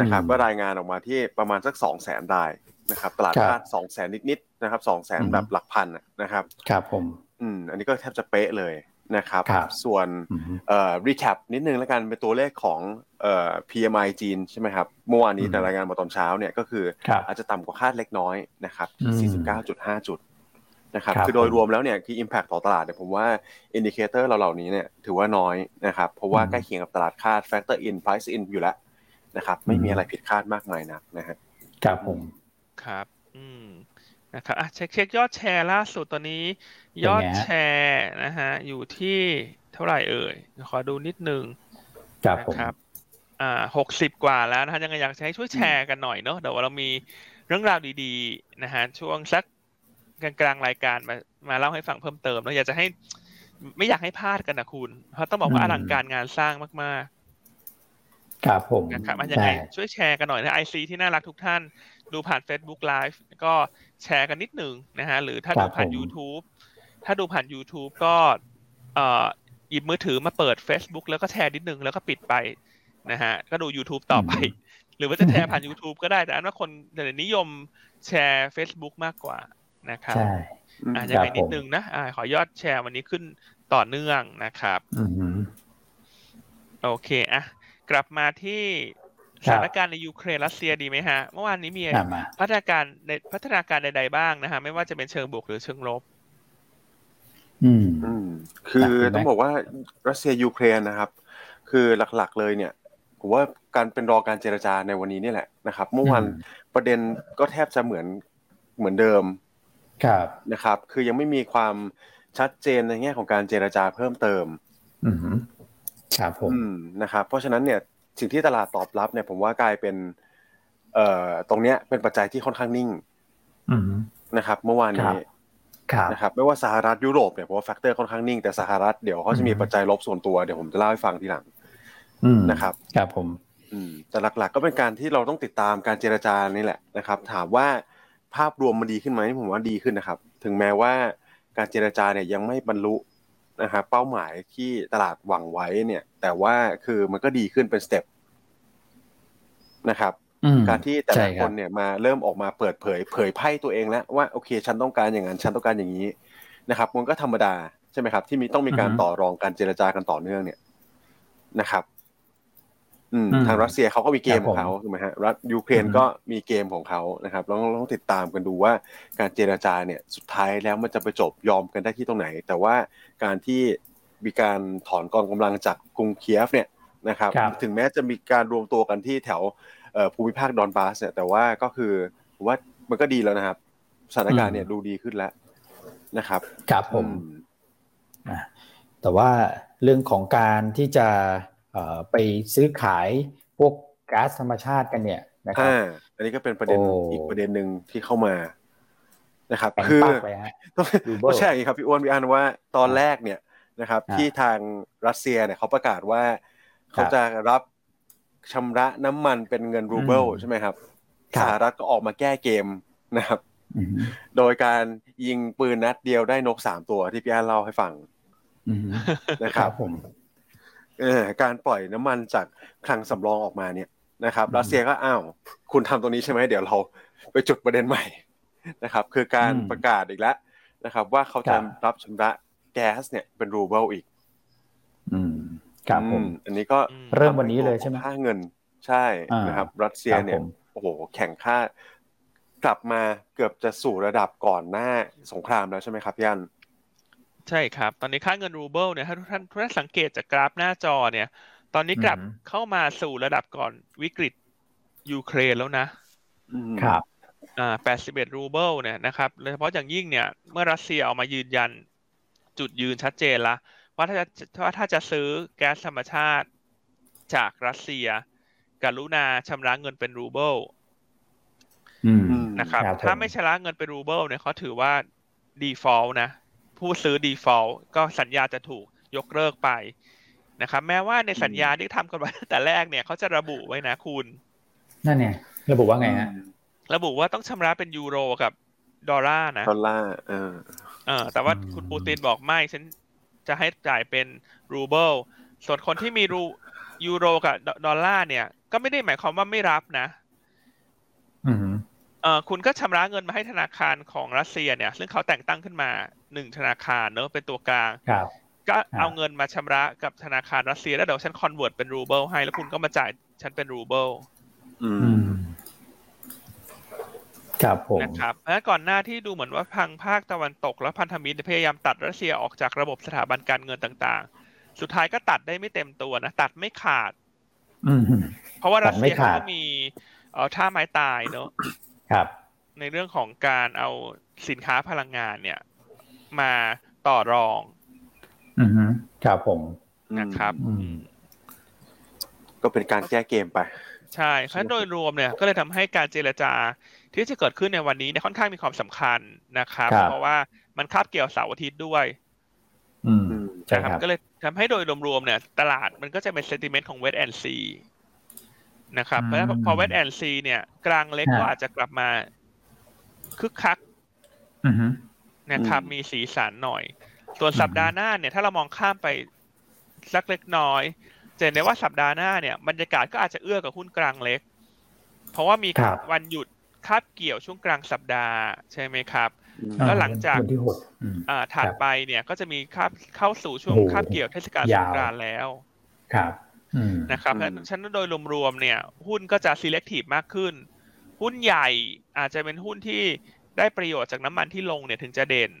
Speaker 3: นะครับก็รายงานออกมาที่ประมาณสักสองแสนรายนะครับ ตลาดคาดสองแสนนิดๆนะครับสองแสนแบบหลักพันนะครับ
Speaker 1: ครับผม
Speaker 3: อืมอันนี้ก็แทบจะเป๊ะเลยนะครับส่วนเอ่อรีแคปนิดนึงแล้วกันเป็นตัวเลขของเอ่อ PMI จีนใช่ไหมครับเมื่อวานนี้แต่รายงานมาตอนเช้าเนี่ยก็คือ อาจจะต่ำกว่าคาดเล็กน้อยนะครับที่49.5 จุด นะครับคือโดยรวมแล้วเนี่ยคือ impact ต่อตลาดเนี่ยผมว่า indicator เหล่านี้เนี่ยถือว่าน้อยนะครับเพราะว่าใกล้เคียงกับตลาดคาด factor in price in อยู่แล้วนะครับไม่มีอะไรผิดคาดมากมายนักนะฮะ
Speaker 1: ครับผม
Speaker 2: ครับ อืมนะครับอะเช็คเช็คยอดแชร์ล่าสุดตอนนี้ ยอดแชร์นะฮะอยู่ที่เท่าไหร่เอ่ยขอดูนิดนึง
Speaker 1: ครับ
Speaker 2: อ่าหกสิบกว่าแล้วนะฮะยังไงอยากให้ช่วยแชร์กันหน่อยเนาะเดี๋ยวเรามีเรื่องราวดีๆนะฮะช่วงสัก กลางกลางรายการมามาเล่าให้ฟังเพิ่มเติมแล้วอยากจะให้ ไม่อยากให้พลาดกันนะคุณเพราะต้องบอกว่าอลังการงานสร้างมาก
Speaker 1: ๆ ครับผม
Speaker 2: นะครับยังไงช่วยแชร์กันหน่อยนะไอซีที่น่ารักทุกท่าน ดูผ่าน Facebook Live ก็แชร์กันนิดหนึ่งนะฮะหรือถ้าดูผ่าน YouTube ถ้าดูผ่าน YouTube ก็เอ่อหยิบมือถือมาเปิด Facebook แล้วก็แชร์นิดนึงแล้วก็ปิดไปนะฮะก็ดู YouTube ต่อไป หรือว่าจะแชร์ผ่าน YouTube ก็ได้แต่อันว่าคนเดี๋ยวนิยมแชร์ Facebook มากกว่า นะครับ
Speaker 1: ใช่
Speaker 2: อาจจะไปนิดนึงนะอ่าขอยอดแชร์วันนี้ขึ้นต่อเนื่องนะครับโอเคอะกลับมาที่สถานการณ์ในยูเครนรัสเซียดีไหมฮะ เมื่อวานนี้มีพัฒนาการในพัฒนาการใด ๆบ้างนะฮะ ไม่ว่าจะเป็นเชิงบวกหรือเชิงลบ
Speaker 1: อืม
Speaker 3: คือต้องบอกว่ารัสเซียยูเครนนะครับ คือหลักๆเลยเนี่ยผมว่าการเป็นรอการเจรจาในวันนี้นี่แหละนะครับ เมื่อวานประเด็นก็แทบจะเหมือนเหมือนเดิม
Speaker 1: ครับ
Speaker 3: นะครับ คือยังไม่มีความชัดเจนในแง่ของการเจรจาเพิ่มเติม
Speaker 1: อืมครับผม
Speaker 3: นะครับ เพราะฉะนั้นเนี่ยสิ่งที่ตลาดตอบรับเนี่ยผมว่ากลายเป็น เอ่อตรงเนี้ยเป็นปัจจัยที่ค่อนข้างนิ่งนะครับ เมื่อวานนี้นะครับไม่ว่าสหรัฐยุโรปเนี่ยผมว่าแฟกเตอร์ค่อนข้างนิ่งแต่สหรัฐเดี๋ยวเขาจะมีปัจจัยลบส่วนตัวเดี๋ยวผมจะเล่าให้ฟังทีหลังนะครับ
Speaker 1: ครับผม
Speaker 3: อืมแต่หลักๆ ก็เป็นการที่เราต้องติดตามการเจรจานี่แหละนะครับ ถามว่า ภาพรวมมันดีขึ้นไหมผมว่าดีขึ้นนะครับ ถึงแม้ว่าการเจรจาเนี่ยยังไม่บรรลุนะครับเป้าหมายที่ตลาดหวังไว้เนี่ย แต่ว่าคือมันก็ดีขึ้นเป็นสเต็ปนะครับการที่แต่ละคนเนี่ยมาเริ่มออกมาเปิดเผย เผยไพ่ตัวเองแล้วว่าโอเคฉันต้องการอย่างนั้นฉันต้องการอย่างนี้นะครับมันก็ธรรมดาใช่ไหมครับ ที่มีต้องมีการต่อรองการเจรจากันต่อเนื่องเนี่ยนะครับ ทางรัสเซียเขาก็มีเกมของเขาถูกไหมฮะรัสยูเครนก็มีเกมของเขานะครับเราต้องติดตามกันดูว่าการเจรจาเนี่ยสุดท้ายแล้วมันจะไปจบยอมกันได้ที่ตรงไหน แต่ว่าการที่มีการถอนกองกำลังจากกรุงเคียฟเนี่ยนะครับ ถึงแม้จะมีการรวมตัวกันที่แถวภูมิภาคดอนบาสเนี่ยแต่ว่าก็คือว่ามันก็ดีแล้วนะครับสถานการณ์เนี่ยดูดีขึ้นแล้วนะครับ
Speaker 1: ครับผมแต่ว่าเรื่องของการที่จะ ไปซื้อขายพวกก๊าซธรรมชาติกันเนี่ยนะครับ
Speaker 3: อันนี้ก็เป็นประเด็นอีกประเด็นหนึ่งที่เข้ามานะครับ คือต้องใช่ครับพี่อ้วนพี่อันว่าตอนแรกเนี่ยนะครับ ที่ทางรัสเซียเนี่ยเขาประกาศว่าเขาจะรับชำระน้ำมันเป็นเงินรูเบิลใช่ไหมครับสหรัฐก็ออกมาแก้เกมนะครับ โดยการยิงปืนนัดเดียวได้นกสามตัวที่พี่อันเล่าให้ฟังนะครับผมเออ การปล่อยน้ำมันจากคลังสำรองออกมาเนี่ยนะครับรัสเซียก็อ้าวคุณทำตรงนี้ใช่ไหมเดี๋ยวเราไปจุดประเด็นใหม่นะครับ คือการประกาศอีกแล้วนะครับ ว่าเขาจะรับชำระแก๊สเนี่ยเป็นรูเบิลอีก
Speaker 1: อืมครับผม
Speaker 3: อันนี้ก็
Speaker 1: เริ่มวันนี้เลยใช่ไหม
Speaker 3: ค่าเงินใช่นะครับ รัสเซียเนี่ยโอ้โหแข่งค่ากลับมาเกือบจะสู่ระดับก่อนหน้าสงครามแล้วใช่ไหมครับพี่อัน
Speaker 2: ใช่ครับ ตอนนี้ค่าเงินรูเบิลเนี่ยถ้าทุกท่านทุกท่านสังเกตจากกราฟหน้าจอเนี่ย ตอนนี้กลับเข้ามาสู่ระดับก่อนวิกฤตยูเครนแล้วนะ
Speaker 1: ครับ
Speaker 2: อ่าแปดสิบเอ็ดรูเบิลเนี่ยนะครับโดยเฉพาะอย่างยิ่งเนี่ย เมื่อรัสเซียออกมายืนยันจุดยืนชัดเจนละว่าถ้าจะว่าถ้าจะซื้อแก๊สธรรมชาติจากรัสเซียกรุณาชำระเงินเป็นรูเบิลนะครับ ถ้าไม่ชำระเงินเป็นรูเบิลเนี่ยเขาถือว่า default นะ ผู้ซื้อ default ก็สัญญาจะถูกยกเลิกไปนะครับแม้ว่าในสัญญาที่ทำกันไว้แต่แรกเนี่ยเขาจะระบุไว้นะคุณ
Speaker 1: นั่นไงระบุว่าไงฮะ
Speaker 2: ระบุว่าต้องชำระเป็นยูโรกับดอลลาร์นะ
Speaker 3: ดอลลาร์เออ
Speaker 2: เออ แต่ว่าคุณปูตินบอกไม่ฉันจะให้จ่ายเป็นรูเบิลส่วนคนที่มีรูยูโรกับดอลลาร์เนี่ย ก็ไม่ได้หมายความว่าไม่รับนะ
Speaker 1: อืม
Speaker 2: เอ่อคุณก็ชำระเงินมาให้ธนาคารของรัสเซียเนี่ย ซึ่งเขาแต่งตั้งขึ้นมา หนึ่งธนาคารเนอะเป็นตัวกลางก็เอาเงินมาชำระกับธนาคารรัสเซียแล้วเดี๋ยวฉัน convert เป็นรูเบิลให้แล้วคุณก็มาจ่ายฉันเป็นรูเบิล
Speaker 1: อืมครับผม
Speaker 2: นะครับและก่อนหน้าที่ดูเหมือนว่าทางภาคตะวันตก และพันธมิตรพยายามตัดรัสเซียออกจากระบบสถาบันการเงินต่างๆ สุดท้ายก็ตัดได้ไม่เต็มตัวนะตัดไม่ขาดเพราะว่ารัสเซียเขาก็มีเอ่อท่าไม้ตายเนอะ
Speaker 1: ครับ
Speaker 2: ในเรื่องของการเอาสินค้าพลังงานเนี่ย มาต่อรอง
Speaker 1: อือครับผม
Speaker 2: นะครับ
Speaker 3: ก็เป็นการแก้เกมไป
Speaker 2: ใช่เพราะโดยรวมเนี่ยก็เลยทำให้การเจรจาที่จะเกิดขึ้นในวันนี้เนี่ยค่อนข้างมีความสำคัญนะครับ เพราะว่ามันคาบเกี่ยวเสาร์อาทิตย์ด้วย
Speaker 1: อืม
Speaker 2: นะครับ ก็เลยทำให้โดยรวมๆเนี่ย ตลาดมันก็จะเป็น sentiment ของ wait and see นะครับ เพราะพอ wait and see เนี่ย กลางเล็กก็อาจจะกลับมาคึกคัก นะครับ มีสีสันหน่อย ส่วนสัปดาห์หน้าเนี่ย ถ้าเรามองข้ามไปสักเล็กน้อยจะเห็นได้ว่าสัปดาห์หน้าเนี่ยบรรยากาศก็อาจจะเอื้อกับหุ้นกลางเล็ก เพราะว่ามีวันหยุดคาบเกี่ยวช่วงกลางสัปดาห์ใช่ไหมครับแล้วหลังจากถัดไปเนี่ยก็จะมีคาบเข้าสู่ช่วงคาบเกี่ยวเทศกาลสงกรานต์แล้ว
Speaker 1: ครับ
Speaker 2: นะครับเพราะฉะนั้นโดยรวมๆเนี่ย หุ้นก็จะ selective มากขึ้น หุ้นใหญ่อาจจะเป็นหุ้นที่ ได้ประโยชน์จากน้ำมันที่ลงเนี่ยถึงจะเด่น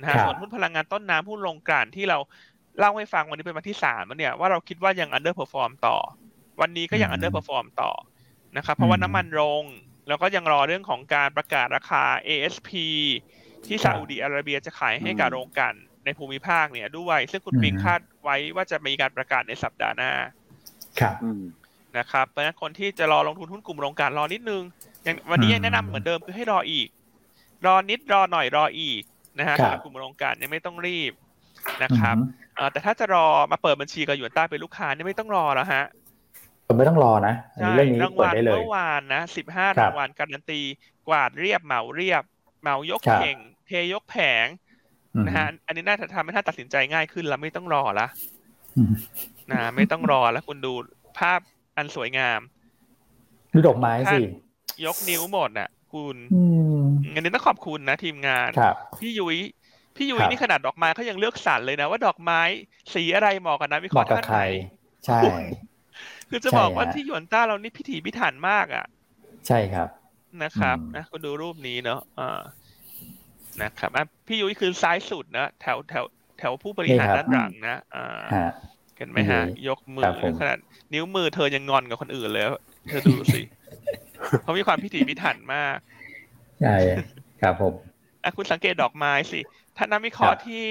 Speaker 2: นะฮะส่วนหุ้นพลังงานต้นน้ำหุ้นลงกลั่นที่เราเล่าให้ฟังวันนี้เป็นวันที่สามเนี่ยว่าเราคิดว่ายัง underperform ต่อ วันนี้ก็ยัง underperform ต่อนะครับเพราะว่าน้ำมันลงแล้วก็ยังรอเรื่องของการประกาศราคา ASP ที่ซาอุดีอาระเบียจะขายให้กับโรงกันในภูมิภาคเนี่ยด้วย ซึ่งคุณปิงคาดไว้ว่าจะมีการประกาศในสัปดาห์หน้า
Speaker 1: ครับ
Speaker 2: นะครับเพราะฉะนั้นคนที่จะรอลงทุนหุ้นกลุ่มโรงการรอนิดนึงอย่างวันนี้ยังแนะนำเหมือนเดิมคือให้รออีก รอนิดรอหน่อยรออีกนะฮะสำหรับกลุ่มโรงการยังไม่ต้องรีบนะครับแต่ถ้าจะรอมาเปิดบัญชีกับหยวนต้าเป็นลูกค้านี่ไม่ต้องรอแล้วฮะ
Speaker 1: ไม่ต้องรอนะเรื่องนี้เปิดได้เลย
Speaker 2: เมื่อวานนะสิบห้ารางวัลการันตี กวาดเรียบเหมาเรียบ เหมายกเข่งเทยกแผงนะฮะอันนี้น่าจะทำให้ท่านตัดสินใจง่ายขึ้นแล้วไม่ต้องรอละนะไม่ต้องรอแล้วคุณดูภาพอันสวยงาม
Speaker 1: ดูดอกไม้สิ
Speaker 2: ยกนิ้วหมดอะ คุณอั นนี้ต้องขอบคุณนะทีมงานพี่ยุ้ยพี่ยุ้ยนี่ขนาดดอกไม้เขายังเลือกสรรเลยนะว่าดอกไม้สีอะไรเหมาะกับนะวิเคราะห์ท่านไหน
Speaker 1: ใช่
Speaker 2: คือจะบอกว่าที่หยวนต้าเรานี่พิถีพิถันมากอะ
Speaker 1: ใช่ครับ
Speaker 2: นะครับนะคุณดูรูปนี้เนาะอ่านะครับพี่ยุ้ยคือซ้ายสุดนะแถวแถวแถวผู้บริหารด้านหลังนะอ่าเห็นไหมฮะ ยกมือขนาดนิ้วมือเธอยังงอนกับคนอื่นเลยเธอดูสิเขามีความพิถีพิถันมาก
Speaker 1: ใช่ครับผม
Speaker 2: อะคุณสังเกตดอกไม้สิถ้านักวิเคราะห์ที่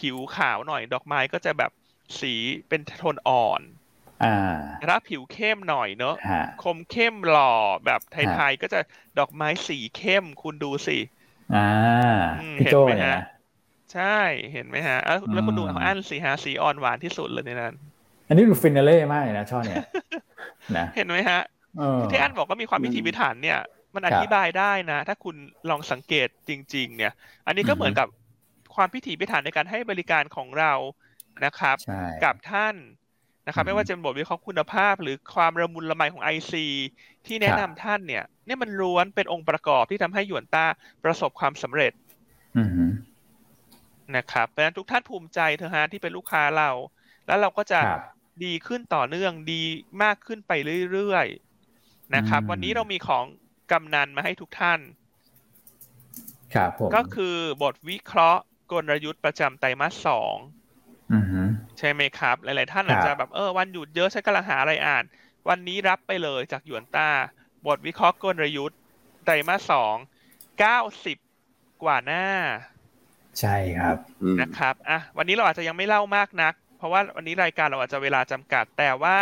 Speaker 2: ผิวขาวหน่อยดอกไม้ก็จะแบบสีเป็นโทนอ่อน
Speaker 1: อ่า
Speaker 2: ถ้าผิวเข้มหน่อยเนอะคมเข้มหล่อแบบไทยๆก็จะดอกไม้สีเข้มคุณดูสิ
Speaker 1: อ่า
Speaker 2: เห็นไหมฮะใช่เห็นไหมฮะแล้วคุณดูเอาอันสีฮะสีอ่อนหวานที่สุดเลยในนั้น
Speaker 1: อันนี้ดูฟินาเล่มากเลยนะช่อเนี่ยนะ
Speaker 2: เห็นไหมฮะที่อันบอกว่ามีความพิถีพิถันเนี่ย มันอธิบายได้นะ ถ้าคุณลองสังเกตจริง ๆ เนี่ย อันนี้ก็เหมือนกับความพิถีพิถันในการให้บริการของเรานะครับ กับท่านนะครับ ไม่ว่าจะเป็นบทวิเคราะห์คุณภาพ หรือความระมุนละไมของไอซีที่แนะนำท่านเนี่ย เนี่ยมันล้วนเป็นองค์ประกอบที่ทำให้หยวนต้าประสบความสำเร็จนะครับเพราะฉะนั้นทุกท่านภูมิใจเถอะฮะที่เป็นลูกค้าเรา แล้วเราก็จะดีขึ้นต่อเนื่องดีมากขึ้นไปเรื่อยๆนะครับ วันนี้เรามีของ กำนันมาให้ทุกท่าน
Speaker 1: ครับผม
Speaker 2: ก็คือบทวิเคราะห์กลยุทธ์ประจำไตรมาสสองใช่ไหมครับ หลาย ๆ ท่านอาจจะแบบเออวันหยุดเยอะฉันกำลังหาอะไรอ่าน วันนี้รับไปเลยจากหยวนต้า บทวิเคราะห์กลยุทธ์ไตรมาสสองเก้าสิบกว่าหน้า
Speaker 1: ใช่ครับ
Speaker 2: นะครับอะวันนี้เราอาจจะยังไม่เล่ามากนัก เพราะว่าวันนี้รายการเราอาจจะเวลาจำกัด แต่ว่า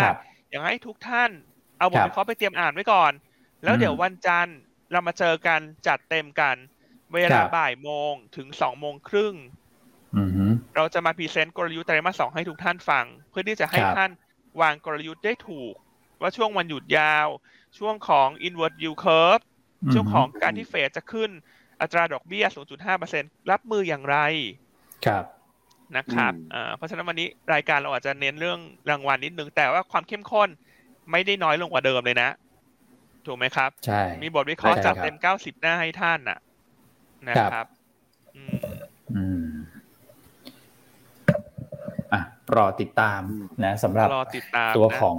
Speaker 2: อยากให้ทุกท่านเอาบทวิเคราะห์ไปเตรียมอ่านไว้ก่อน แล้วเดี๋ยววันจันทร์เรามาเจอกันจัดเต็มกัน เวลาบ่ายโมงถึงสองโมงครึ่งเราจะมา present กลยุทธ์ไตรมาสสองให้ทุกท่านฟัง เพื่อที่จะให้ท่านวางกลยุทธ์ได้ถูก ว่าช่วงวันหยุดยาว ช่วงของ inward yield curve ช่วงของการที่เฟดจะขึ้นอัตราดอกเบี้ย 0.5%รับมืออย่างไร
Speaker 1: ครับ
Speaker 2: นะครับเพราะฉะนั้นวันนี้รายการเราอาจจะเน้นเรื่องรางวัลนิดนึง แต่ว่าความเข้มข้นไม่ได้น้อยลงกว่าเดิมเลยนะ ถูกไหมครับ
Speaker 1: ใช่
Speaker 2: มีบทวิเคราะห์จัดเต็ม90หน้าให้ท่านน่ะ นะครับ
Speaker 1: อืมอะรอติดตามนะสำหรับตัวของ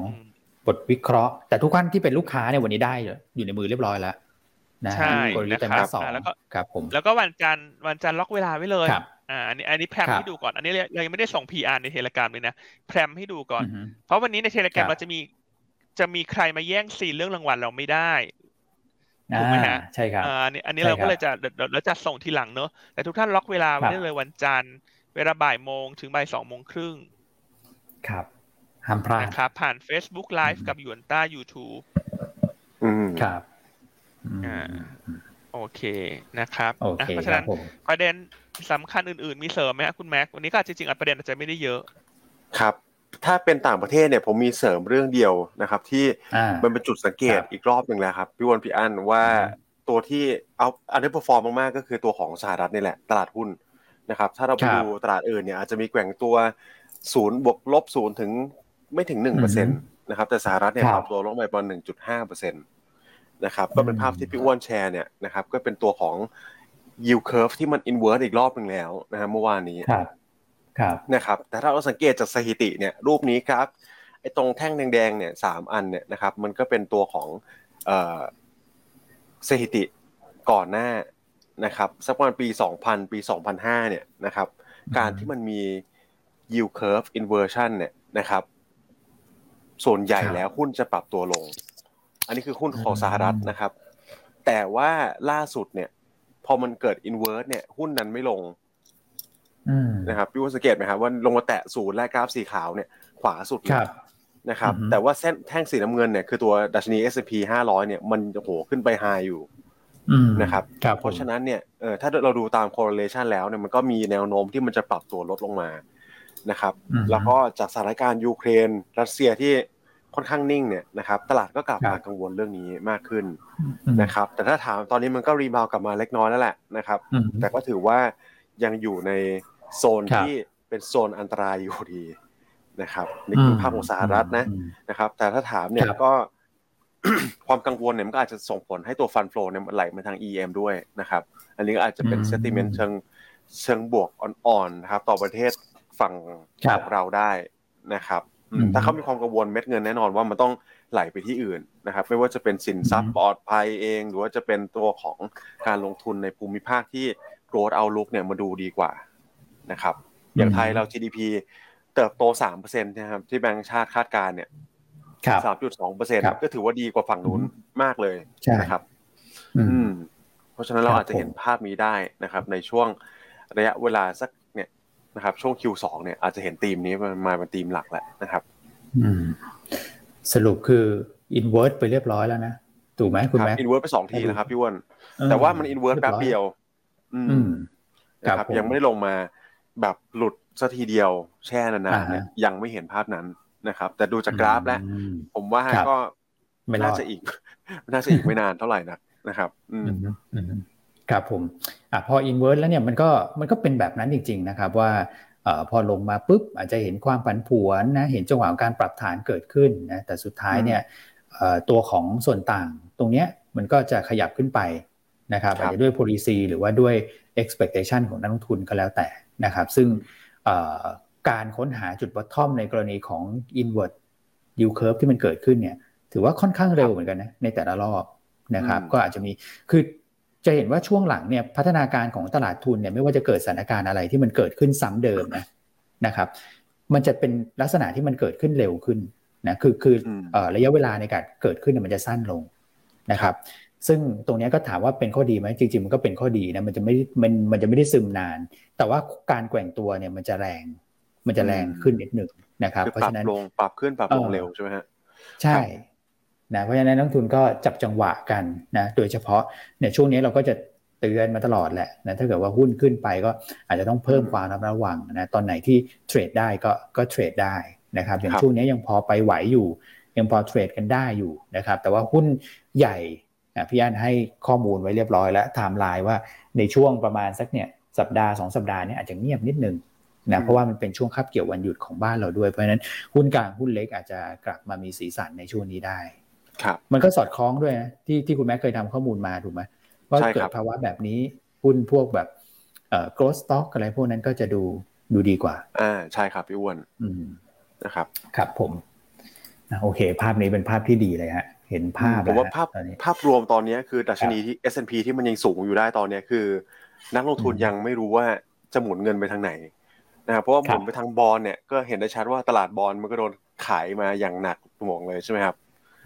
Speaker 1: บทวิเคราะห์ แต่ทุกท่านที่เป็นลูกค้าเนี่ยวันนี้ได้อยู่ในมือเรียบร้อยแล้วนะ
Speaker 2: ใช่นะครับแล้วก็
Speaker 1: ครับผม
Speaker 2: แล้วก็วันจันทร์วันจันทร์ล็อกเวลาไว้เลยอ่าอันนี้อันนี้แพลมให้ดูก่อนอันนี้เรายังไม่ได้ส่ง PR ใน Telegram เลยนะแพลมให้ดูก่อน เพราะวันนี้ใน
Speaker 1: Telegram
Speaker 2: เราจะมี จะมีใครมาแย่งซีนเรื่องรางวัลเราไม่ได้
Speaker 1: ถูกไหมฮะใช่ครับ
Speaker 2: อันนี้อันนี้เราก็เลยจะเราจะส่งทีหลังเนอะแต่ทุกท่านล็อกเวลาไว้ได้เลยวันจันทร์ เวลาบ่ายโมงถึงบ่ายสองโมงครึ่ง
Speaker 1: ครับห้ามพลาด
Speaker 2: นะครับผ่าน Facebook Live กับยูนต้า YouTube
Speaker 1: ครับ
Speaker 2: อ่าโอเคนะครับ
Speaker 1: โอเค
Speaker 2: เพราะฉะนั้นประเด็นสำคัญอื่นๆ มีเสริมไหมครับคุณแม็กวันนี้ก็จริงๆประเด็นอาจจะไม่ได้เยอะ
Speaker 3: ครับ ถ้าเป็นต่างประเทศเนี่ยผมมีเสริมเรื่องเดียวนะครับ ที่มันเป็นจุดสังเกตอีกรอบหนึ่งแล้วครับพี่วนพี่อั้นว่าตัวที่เอา underperform มากๆก็คือตัวของสหรัฐนี่แหละตลาดหุ้นนะครับ ถ้าเราไปดูตลาดอื่นเนี่ยอาจจะมีแกว่งตัวศูนย์บวกลบศูนย์ถึงไม่ถึงหนึ่งเปอร์เซ็นต์นะครับแต่สหรัฐเนี่ยปรับตัวลงไปประมาณหนึ่งจุดห้าเปอร์เซ็นต์นะครับก็เป็นภาพที่พี่อ้วนแชร์เนี่ยนะครับก็เป็นตัวของ yield curve ที่มัน invert อีกรอบหนึ่งแล้วนะฮะเมื่อวานนี้
Speaker 1: ครับครับ
Speaker 3: นะครับแต่ถ้าเราสังเกตจากสถิติเนี่ยรูปนี้ครับไอ้ตรงแท่งแดงๆเนี่ยสามอันเนี่ยนะครับมันก็เป็นตัวของสถิติก่อนหน้านะครับสักประมาณปี 2000 ปี 2005เนี่ยนะครับการที่มันมี yield curve inversion เนี่ยนะครับส่วนใหญ่แล้วหุ้นจะปรับตัวลง อันนี้คือหุ้นของสหรัฐนะครับ แต่ว่าล่าสุดเนี่ยพอมันเกิด invert เนี่ยหุ้นนั้นไม่ลง นะครับพี่วุฒิสังเกตไหมครับว่าลงมาแตะศูนย์และกราฟสีขาวเนี่ยขวาสุดนะครับ แต่ว่าเส้นแท่งสีน้ำเงินเนี่ยคือตัวดัชนี S&P 500 เนี่ยมันโหขึ้นไปไฮอยู่นะครับ เพราะฉะนั้นเนี่ยเออถ้าเราดูตาม correlation แล้วเนี่ยมันก็มีแนวโน้มที่มันจะปรับตัวลดลงมานะครับ แล้วก็จากสถานการณ์ยูเครน รัสเซียที่ค่อนข้างนิ่งเนี่ยนะครับตลาดก็กลับมากังวลเรื่องนี้มากขึ้นนะครับ แต่ถ้าถามตอนนี้มันก็รีบาวกลับมาเล็กน้อยแล้วแหละนะครับ แต่ก็ถือว่ายังอยู่ใน โซนที่เป็นโซนอันตรายอยู่ดีนะครับนี่คือภาพของสหรัฐนะนะครับ แต่ถ้าถามเนี่ยก็ความกังวลเนี่ยมันก็อาจจะส่งผลให้ตัวฟันโฟเนี่ยมันไหลมาทาง EM ด้วยนะครับ อันนี้ก็อาจจะเป็นเซติมเมนต์เชิงเชิงบวกอ่อนๆนะครับ ต่อประเทศฝั่งของเราได้นะครับถ้าเขามีความกังวลเม็ดเงินแน่นอนว่ามันต้องไหลไปที่อื่นนะครับ ไม่ว่าจะเป็นสินทรัพย์ปลอดภัยเอง หรือว่าจะเป็นตัวของการลงทุนในภูมิภาคที่โกรดเอาลุกเนี่ยมาดูดีกว่า นะครับ อย่างไทยเรา GDP เติบโตสามเปอร์เซ็นต์นะครับที่แบงก์ชาติคาดการเนี่ยสามจุดสองเปอร์เซ็นต์ก็ถือว่าดีกว่าฝั่งนู้นมากเลยนะครับ อืม เพราะฉะนั้นเราอาจจะเห็นภาพนี้ได้นะครับ ในช่วงระยะเวลาสักเนี่ยนะครับ ช่วง Q2 เนี่ยอาจจะเห็นธีมนี้มาเป็นธีมหลักแล้วนะครับ
Speaker 1: อืม สรุปคือinvert ไปเรียบร้อยแล้วนะถูกไหมคุณแม็
Speaker 3: ก inนเวอร์ไปสองทีแล้วครับพี่อ้วนแต่ว่ามัน invert แป๊บเดียว อืมนะครับยังไม่ได้ลงมา แบบหลุดสัทีเดียวแช่นานๆเนี่ยยังไม่เห็นภาพนั้นนะครับ แต่ดูจากกราฟแล้ว ผมว่าก็ไม่น่าจะอีกน่าจะอีกไม่นานเท่าไหร่นักนะครับ อืม
Speaker 1: ครับผมอะพอ invert แล้วเนี่ยมันก็มันก็เป็นแบบนั้นจริง ๆ นะครับ ว่าพอลงมาปุ๊บอาจจะเห็นความผันผวนนะเห็นจังหวะการปรับฐานเกิดขึ้นนะแต่สุดท้ายเนี่ยตัวของส่วนต่างตรงเนี้ยมันก็จะขยับขึ้นไป นะครับอาจจะด้วย policy หรือว่าด้วย expectation ของนักลงทุนก็แล้วแต่นะครับซึ่งการค้นหาจุด bottom ในกรณีของ inward yield curve ที่มันเกิดขึ้นเนี่ยถือว่าค่อนข้างเร็วเหมือนกันนะในแต่ละรอบนะครับก็อาจจะมีคือจะเห็นว่าช่วงหลังเนี่ยพัฒนาการของตลาดทุนเนี่ยไม่ว่าจะเกิดสถานการณ์อะไรที่มันเกิดขึ้นซ้ำเดิมนะนะครับมันจะเป็นลักษณะที่มันเกิดขึ้นเร็วขึ้นนะคือคือระยะเวลาในการเกิดขึ้นมันจะสั้นลงนะครับ ซึ่งตรงนี้ก็ถามว่าเป็นข้อดีไหมจริงๆมันก็เป็นข้อดีนะมันจะไม่มันมันจะไม่ได้ซึมนาน แต่ว่าการแกว่งตัวเนี่ยมันจะแรง มันจะแรงขึ้นนิดหนึ่งนะครับ เพราะฉะนั้น
Speaker 3: ลงปรับขึ้นปรับลงเร็วใช่ไหมฮะ
Speaker 1: ใช่นะเพราะฉะนั้นนักทุนก็จับจังหวะกันนะโดยเฉพาะเนี่ยช่วงนี้เราก็จะเตือนมาตลอดแหละนะถ้าเกิดว่าหุ้นขึ้นไปก็อาจจะต้องเพิ่มความระวังนะตอนไหนที่ trade ได้ก็ก็ trade ได้นะครับอย่างช่วงนี้ยังพอไปไหวอยู่ ยังพอ trade กันได้อยู่นะครับแต่ว่าหุ้นใหญ่ พี่อ้วนให้ข้อมูลไว้เรียบร้อยแล้วไทม์ไลน์ว่าในช่วงประมาณสักเนี่ยสัปดาห์สองสัปดาห์นี้อาจจะเงียบนิดนึงนะเพราะว่ามันเป็นช่วงคาบเกี่ยววันหยุดของบ้านเราด้วยเพราะฉะนั้นหุ้นกลางหุ้นเล็กอาจจะกลับมามีสีสันในช่วงนี้ได้
Speaker 3: ครับ
Speaker 1: มันก็สอดคล้องด้วยนะที่ที่คุณแม็กเคยทำข้อมูลมาถูกไหมว่าเกิดภาวะแบบนี้หุ้นพวกแบบเอ่อ growth stock อะไรพวกนั้นก็จะดูดูดีกว่า
Speaker 3: อ่าใช่ครับพี่อ้วน
Speaker 1: อืม
Speaker 3: นะครับ
Speaker 1: ครับผมนะโอเค ภาพนี้เป็นภาพที่ดีเลยฮะ เห็นภาพ
Speaker 3: ผมว่าภาพภาพรวมตอนนี้คือดัชนีที่ S&P ที่มันยังสูงอยู่ได้ตอนนี้คือ นักลงทุนยังไม่รู้ว่าจะหมุนเงินไปทางไหนนะครับเพราะว่าหมุนไปทางบอลเนี่ยก็เห็นได้ชัดว่าตลาดบอลมันก็โดนขายมาอย่างหนักหน่วงเลยใช่ไหมครับ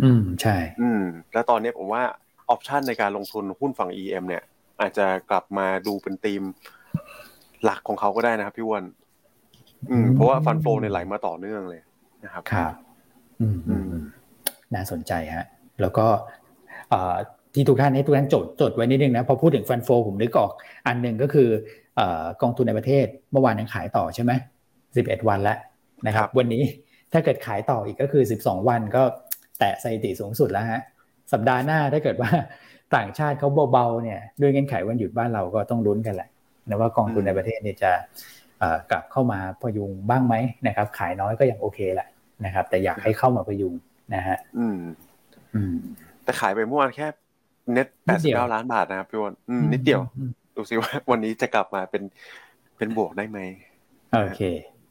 Speaker 1: อืมใช่
Speaker 3: อืม แล้วตอนนี้ผมว่าออปชันในการลงทุนหุ้นฝั่ง EM เนี่ย อาจจะกลับมาดูเป็นธีมหลักของเขาก็ได้นะครับพี่วันอืมเพราะว่าฟันโฟเนี่ยไหลมาต่อเนื่องเลยนะครับ
Speaker 1: ครับ อืมอืม น่าสนใจฮะแล้วก็ที่ทุกท่านให้ทุกท่านจดจดไว้นิดนึงนะพอพูดถึงฟันโฟผมนึกออกอันหนึ่งก็คือกองทุนในประเทศเมื่อวานยังขายต่อใช่ไหมสิบเอ็ดวันแล้วนะครับ วันนี้ถ้าเกิดขายต่ออีกก็คือสิบสองวันก็แตะสถิติสูงสุดแล้วฮะสัปดาห์หน้าถ้าเกิดว่าต่างชาติเขาเบาๆเนี่ยด้วยเงื่อนไขวันหยุดบ้านเราก็ต้องลุ้นกันแหละนะว่ากองทุนในประเทศเนี่ยจะกลับเข้ามาพยุงบ้างไหมนะครับ ขายน้อยก็ยังโอเคแหละนะครับ แต่อยากให้เข้ามาพยุง นะฮะ
Speaker 3: อืม
Speaker 1: อืม
Speaker 3: แต่ขายไปเมื่อวานแค่เน็ตแปดสิบเก้าล้านบาทนะครับพี่วอนนิดเดียว ดูซิว่าวันนี้จะกลับมาเป็นเป็นบวกได้ไหม
Speaker 1: โอเค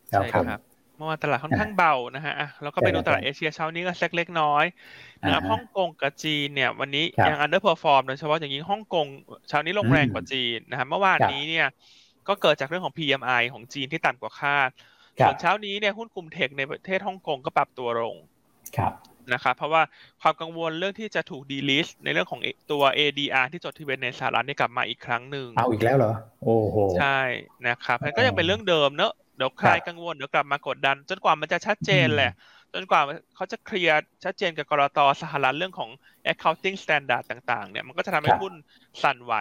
Speaker 2: ใช่ครับเมื่อวานตลาดค่อนข้างเบานะฮะแล้วก็ไปดูตลาดเอเชียเช้านี้ก็เล็กน้อยนะครับฮ่องกงกับจีนเนี่ย วันนี้ยัง underperform โดยเฉพาะอย่างยิ่งฮ่องกงเช้านี้ลงแรงกว่าจีนนะครับเมื่อวานนี้เนี่ย ก็เกิดจากเรื่องของ PMI ของจีนที่ต่ำกว่าคาดส่วนเช้านี้เนี่ยหุ้นกลุ่ม tech ในประเทศฮ่องกงก็ปรับตัวลง นะครับเพราะว่าความกังวลเรื่องที่จะถูก delist ในเรื่องของตัว ADR ที่จดทะเบียนในสหรัฐนี่กลับมาอีกครั้งหนึ่ง
Speaker 1: เอาอีกแล้วเหรอ โอ้โห
Speaker 2: ใช่นะครับก็ยังเป็นเรื่องเดิมเนอะเดี๋ยวใครกังวลเดี๋ยวกลับมากดดัน จนกว่ามันจะชัดเจนแหละ จนกว่าเขาจะเคลียร์ชัดเจนกับกรตสหรัฐเรื่องของ accounting standard ต่าง ๆ เนี่ยมันก็จะทำให้หุ้นสั่นไหว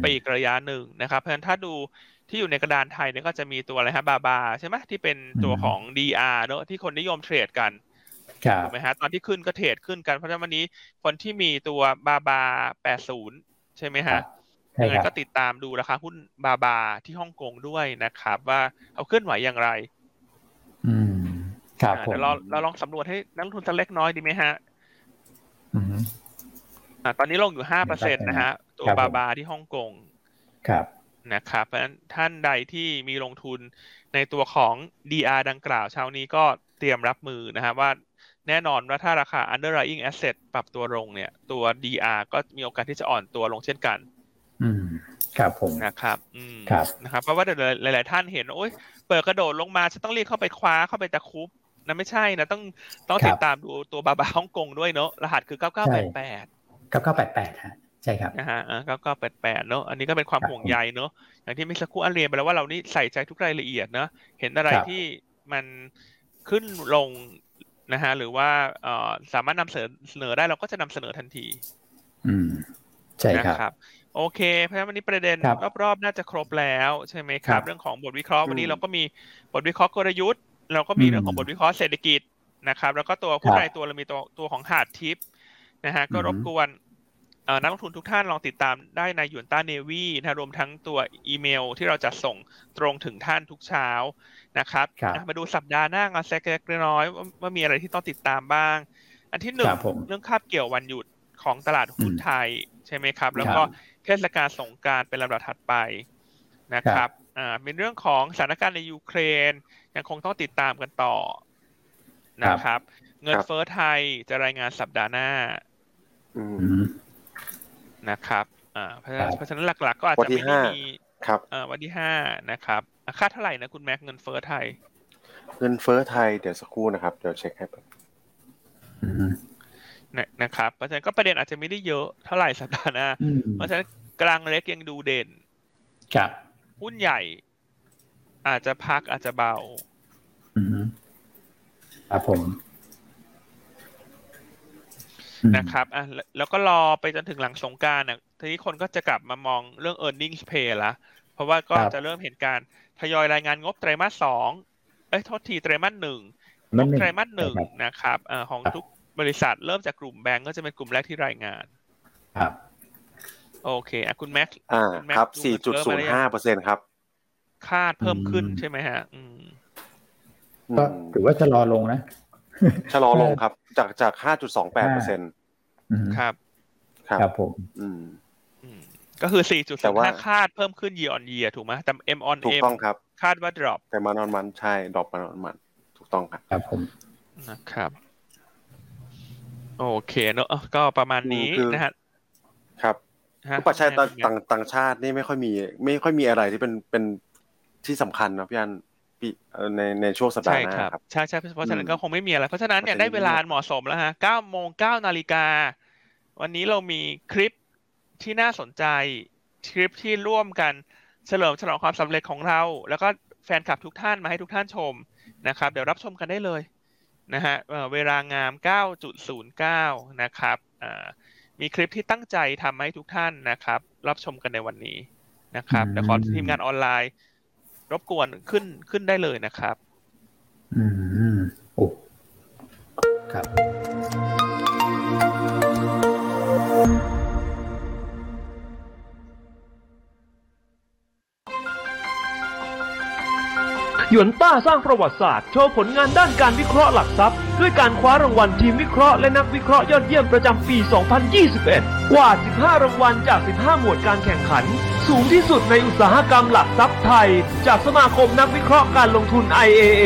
Speaker 2: ไปอีกระยะหนึ่งนะครับ เพราะฉะนั้นถ้าดูที่อยู่ในกระดานไทยเนี่ยก็จะมีตัวอะไรฮะบาบาใช่ไหมที่เป็นตัวของ DR เนอะที่คนนิยมเทรดกัน ถูกไหมฮะตอนที่ขึ้นก็เทรดขึ้นกันเพราะฉะนั้นวันนี้คนที่มีตัวบาบาแปดศูนย์ใช่ไหมฮะยังไงก็ติดตามดูราคาหุ้นบาบาที่ฮ่องกงด้วยนะครับ ว่าเอาเคลื่อนไหวอย่างไร
Speaker 1: อืมครับผม
Speaker 2: เราเราลองสำรวจให้นักลงทุนสักเล็กน้อยดีไหมฮะอ่าตอนนี้ลงอยู่ห้าเปอร์เซ็นตนะฮะ ตัวบาบาที่ฮ่องกง
Speaker 1: ครับ
Speaker 2: นะครับเพราะฉะนั้นท่านใดที่มีลงทุนในตัวของ DR ดังกล่าวเช้านี้ก็เตรียมรับมือนะครับว่า แน่นอนว่าถ้าราคา underlying asset ปรับตัวลงเนี่ย ตัว DR ก็มีโอกาสที่จะอ่อนตัวลงเช่นกัน
Speaker 1: อืม ครับผม
Speaker 2: นะครับอืม
Speaker 1: ครับ
Speaker 2: นะครับ เพราะว่าหลาย ๆ ท่านเห็นโอ้ยเปิดกระโดดลงมาจะต้องรีบเข้าไปคว้าเข้าไปตะคุบนะไม่ใช่นะต้องต้องติดตามดูตัวบาบาฮ่องกงด้วยเนาะรหัสคือเก้าเก้าแปดแปด
Speaker 1: เก้าเก้าแปดแปดฮะใช่ครับ
Speaker 2: นะฮะเก้าเก้าแปดแปดเนาะอันนี้ก็เป็นความห่วงใยเนาะอย่างที่มิสักครู่อันเรียนไปแล้วว่าเรานี่ใส่ใจทุกรายละเอียดเนาะเห็นอะไรที่มันขึ้นลง นะฮะหรือว่าเอ่อสามารถนำเสนอได้เราก็จะนำเสนอทันที
Speaker 1: อืมใช่ครับ
Speaker 2: โอเค เพราะฉะนั้นวันนี้ประเด็นรอบๆ น่าจะครบแล้วใช่ไหมครับ เรื่องของบทวิเคราะห์วันนี้เราก็มีบทวิเคราะห์กลยุทธ์ เราก็มีเรื่องของบทวิเคราะห์เศรษฐกิจนะครับ แล้วก็ตัวผู้รายตัวเรามีตัวตัวของหาดทิปนะฮะก็รบกวน นักลงทุนทุกท่านลองติดตามได้ในยูนต้าเนวีนะรวมทั้งตัวอีเมลที่เราจะส่งตรงถึงท่านทุกเช้านะครับมาดูสัปดาห์หน้างานแซกเล็กน้อยว่ามีอะไรที่ต้องติดตามบ้าง อันที่หนึ่งเรื่องคาบเกี่ยววันหยุดของตลาดหุ้นไทยใช่ไหมครับ แล้วก็เทศกาลสงการเป็นลำดับถัดไปนะครับอ่าเป็นเรื่องของสถานการณ์ในยูเครนยังคงต้องติดตามกันต่อนะครับ เงินเฟ้อไทยจะรายงานสัปดาห์หน้า นะครับอ่าเพราะฉะนั้นหลักๆ ก็อาจจะไม่ได้มี
Speaker 3: ครับ
Speaker 2: อ่าวันที่ห้านะครับค่าเท่าไหร่นะคุณแม็กเงินเฟ้อไทย
Speaker 3: เงินเฟ้อไทยเดี๋ยวสักครู่นะครับเดี๋ยวเช็คให้
Speaker 2: นะครับเพราะฉะนั้นก็ประเด็นอาจจะไม่ได้เยอะเท่าไหร่สัปดาห์หน้าเพราะฉะนั้นกลางเล็กยังดูเด่น
Speaker 1: ครับ
Speaker 2: หุ้นใหญ่ อาจจะพักอาจจะเบา
Speaker 1: ครับผม
Speaker 2: นะครับอะแล้วก็รอไปจนถึงหลังสงการอะทีนี้คนก็จะกลับมามองเรื่อง e a r n i n g pay ละเพราะว่าก็จะเริ่มเห็นการทยอยรายงานงบไตรมาสสองเอ้ยโทษทีไตรมาสหนึ่งงบไตรมาสหนึ่งนะครับอ่าของทุกบริษัทเริ่มจากกลุ่มแบงก์ก็จะเป็นกลุ่มแรกที่รายงาน
Speaker 1: ครับ
Speaker 2: โอเคอะคุณแม็ก
Speaker 3: อ่าครับสี่จุดศูนย์ห้าเปอร์เซ็นครับ
Speaker 2: คาดเพิ่มขึ้นใช่ไหมฮะ อืม
Speaker 1: ก็ถือว่าจะรอลงนะ
Speaker 3: ชะลอลงครับ จากจากห้าจุดสองแปดเปอร์เซ็นต์
Speaker 2: ครับ
Speaker 1: ครับผม
Speaker 3: อืม
Speaker 2: ก็คือสี่จุดห้าคาดเพิ่มขึ้น year on year ถูกไหมแต่ M on M
Speaker 3: ถูกต้องครับ
Speaker 2: คาดว่า drop
Speaker 3: แต่มานอนมันใช่ drop มานอนมัน ถูกต้องครับ
Speaker 1: ครับผม
Speaker 2: นะครับ โอเคเนอะก็ประมาณนี้นะฮะ
Speaker 3: ครับปัจจัยต่างต่างชาตินี่ไม่ค่อยมี ไม่ค่อยมีอะไรที่เป็นเป็นที่สำคัญนะพี่อัน ในในช่วงสัปดาห์หน้าครับ
Speaker 2: ใช่ใช่เพราะฉะนั้นก็คงไม่มีอะไร เพราะฉะนั้นเนี่ยได้เวลาเหมาะสมแล้วฮะเก้าโมงเก้านาฬิกา วันนี้เรามีคลิปที่น่าสนใจ คลิปที่ร่วมกันเฉลิมฉลองความสำเร็จของเรา แล้วก็แฟนคลับทุกท่านมาให้ทุกท่านชมนะครับ เดี๋ยวรับชมกันได้เลยนะฮะเวลางาม 9.09 นะครับมีคลิปที่ตั้งใจทำให้ทุกท่านนะครับ รับชมกันในวันนี้นะครับเดี๋ยวขอทีมงานออนไลน์ รบกวนขึ้นขึ้นได้เลยนะครับ
Speaker 1: อืมโอ้ครับ
Speaker 4: หยวนต้าสร้างประวัติศาสตร์ โชว์ผลงานด้านการวิเคราะห์หลักทรัพย์ ด้วยการคว้ารางวัลทีมวิเคราะห์และนักวิเคราะห์ยอดเยี่ยมประจำปี 2021 กว่า 15 รางวัลจาก 15 หมวดการแข่งขัน สูงที่สุดในอุตสาหกรรมหลักทรัพย์ไทย จากสมาคมนักวิเคราะห์การลงทุน IAA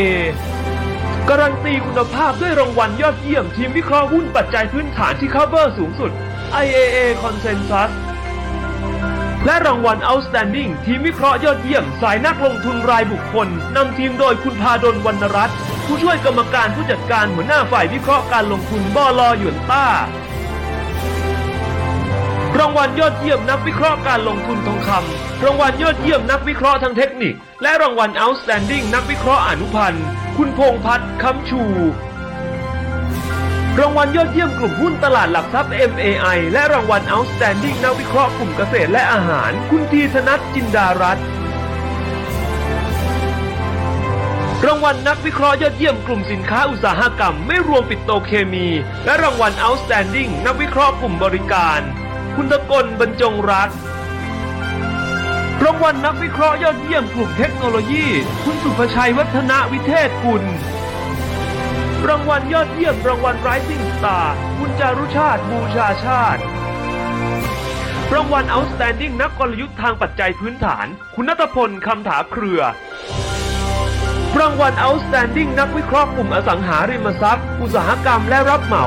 Speaker 4: การันตีคุณภาพด้วยรางวัลยอดเยี่ยมทีมวิเคราะห์หุ้นปัจจัยพื้นฐานที่ cover สูงสุด IAA Consensus และรางวัล Outstanding ทีมวิเคราะห์ยอดเยี่ยม สายนักลงทุนรายบุคคลนำทีมโดยคุณพาดลวรรณรัตน์ผู้ช่วยกรรมการผู้จัดการหัวหน้าฝ่ายวิเคราะห์การลงทุนบลหยวนต้ารางวัลยอดเยี่ยมนักวิเคราะห์การลงทุนทองคำรางวัลยอดเยี่ยมนักวิเคราะห์ทางเทคนิค และรางวัล Outstanding นักวิเคราะห์อนุพันธ์ คุณพงพัฒน์คำชู รางวัลยอดเยี่ยมกลุ่มหุ้นตลาดหลักทรัพย์ MAI และรางวัล Outstanding นักวิเคราะห์กลุ่มเกษตรและอาหาร คุณทีธนัทจินดารัตน์รางวัลนักวิเคราะห์ยอดเยี่ยมกลุ่มสินค้าอุตสาหกรรมไม่รวมปิโตเคมี และรางวัล Outstanding นักวิเคราะห์กลุ่มบริการ คุณตะกลบรรจงรักรางวัลนักวิเคราะห์ยอดเยี่ยมกลุ่มเทคโนโลยี คุณสุภชัยวัฒนวิเทศกุล รางวัลยอดเยี่ยมรางวัล Rising Star คุณจารุชาติบูชาชาติ รางวัล Outstanding นักกลยุทธ์ทางปัจจัยพื้นฐาน คุณนัทพลคำถาเครือ รางวัล Outstanding นักวิเคราะห์กลุ่มอสังหาริมทรัพย์ อุตสาหกรรมและรับเหมา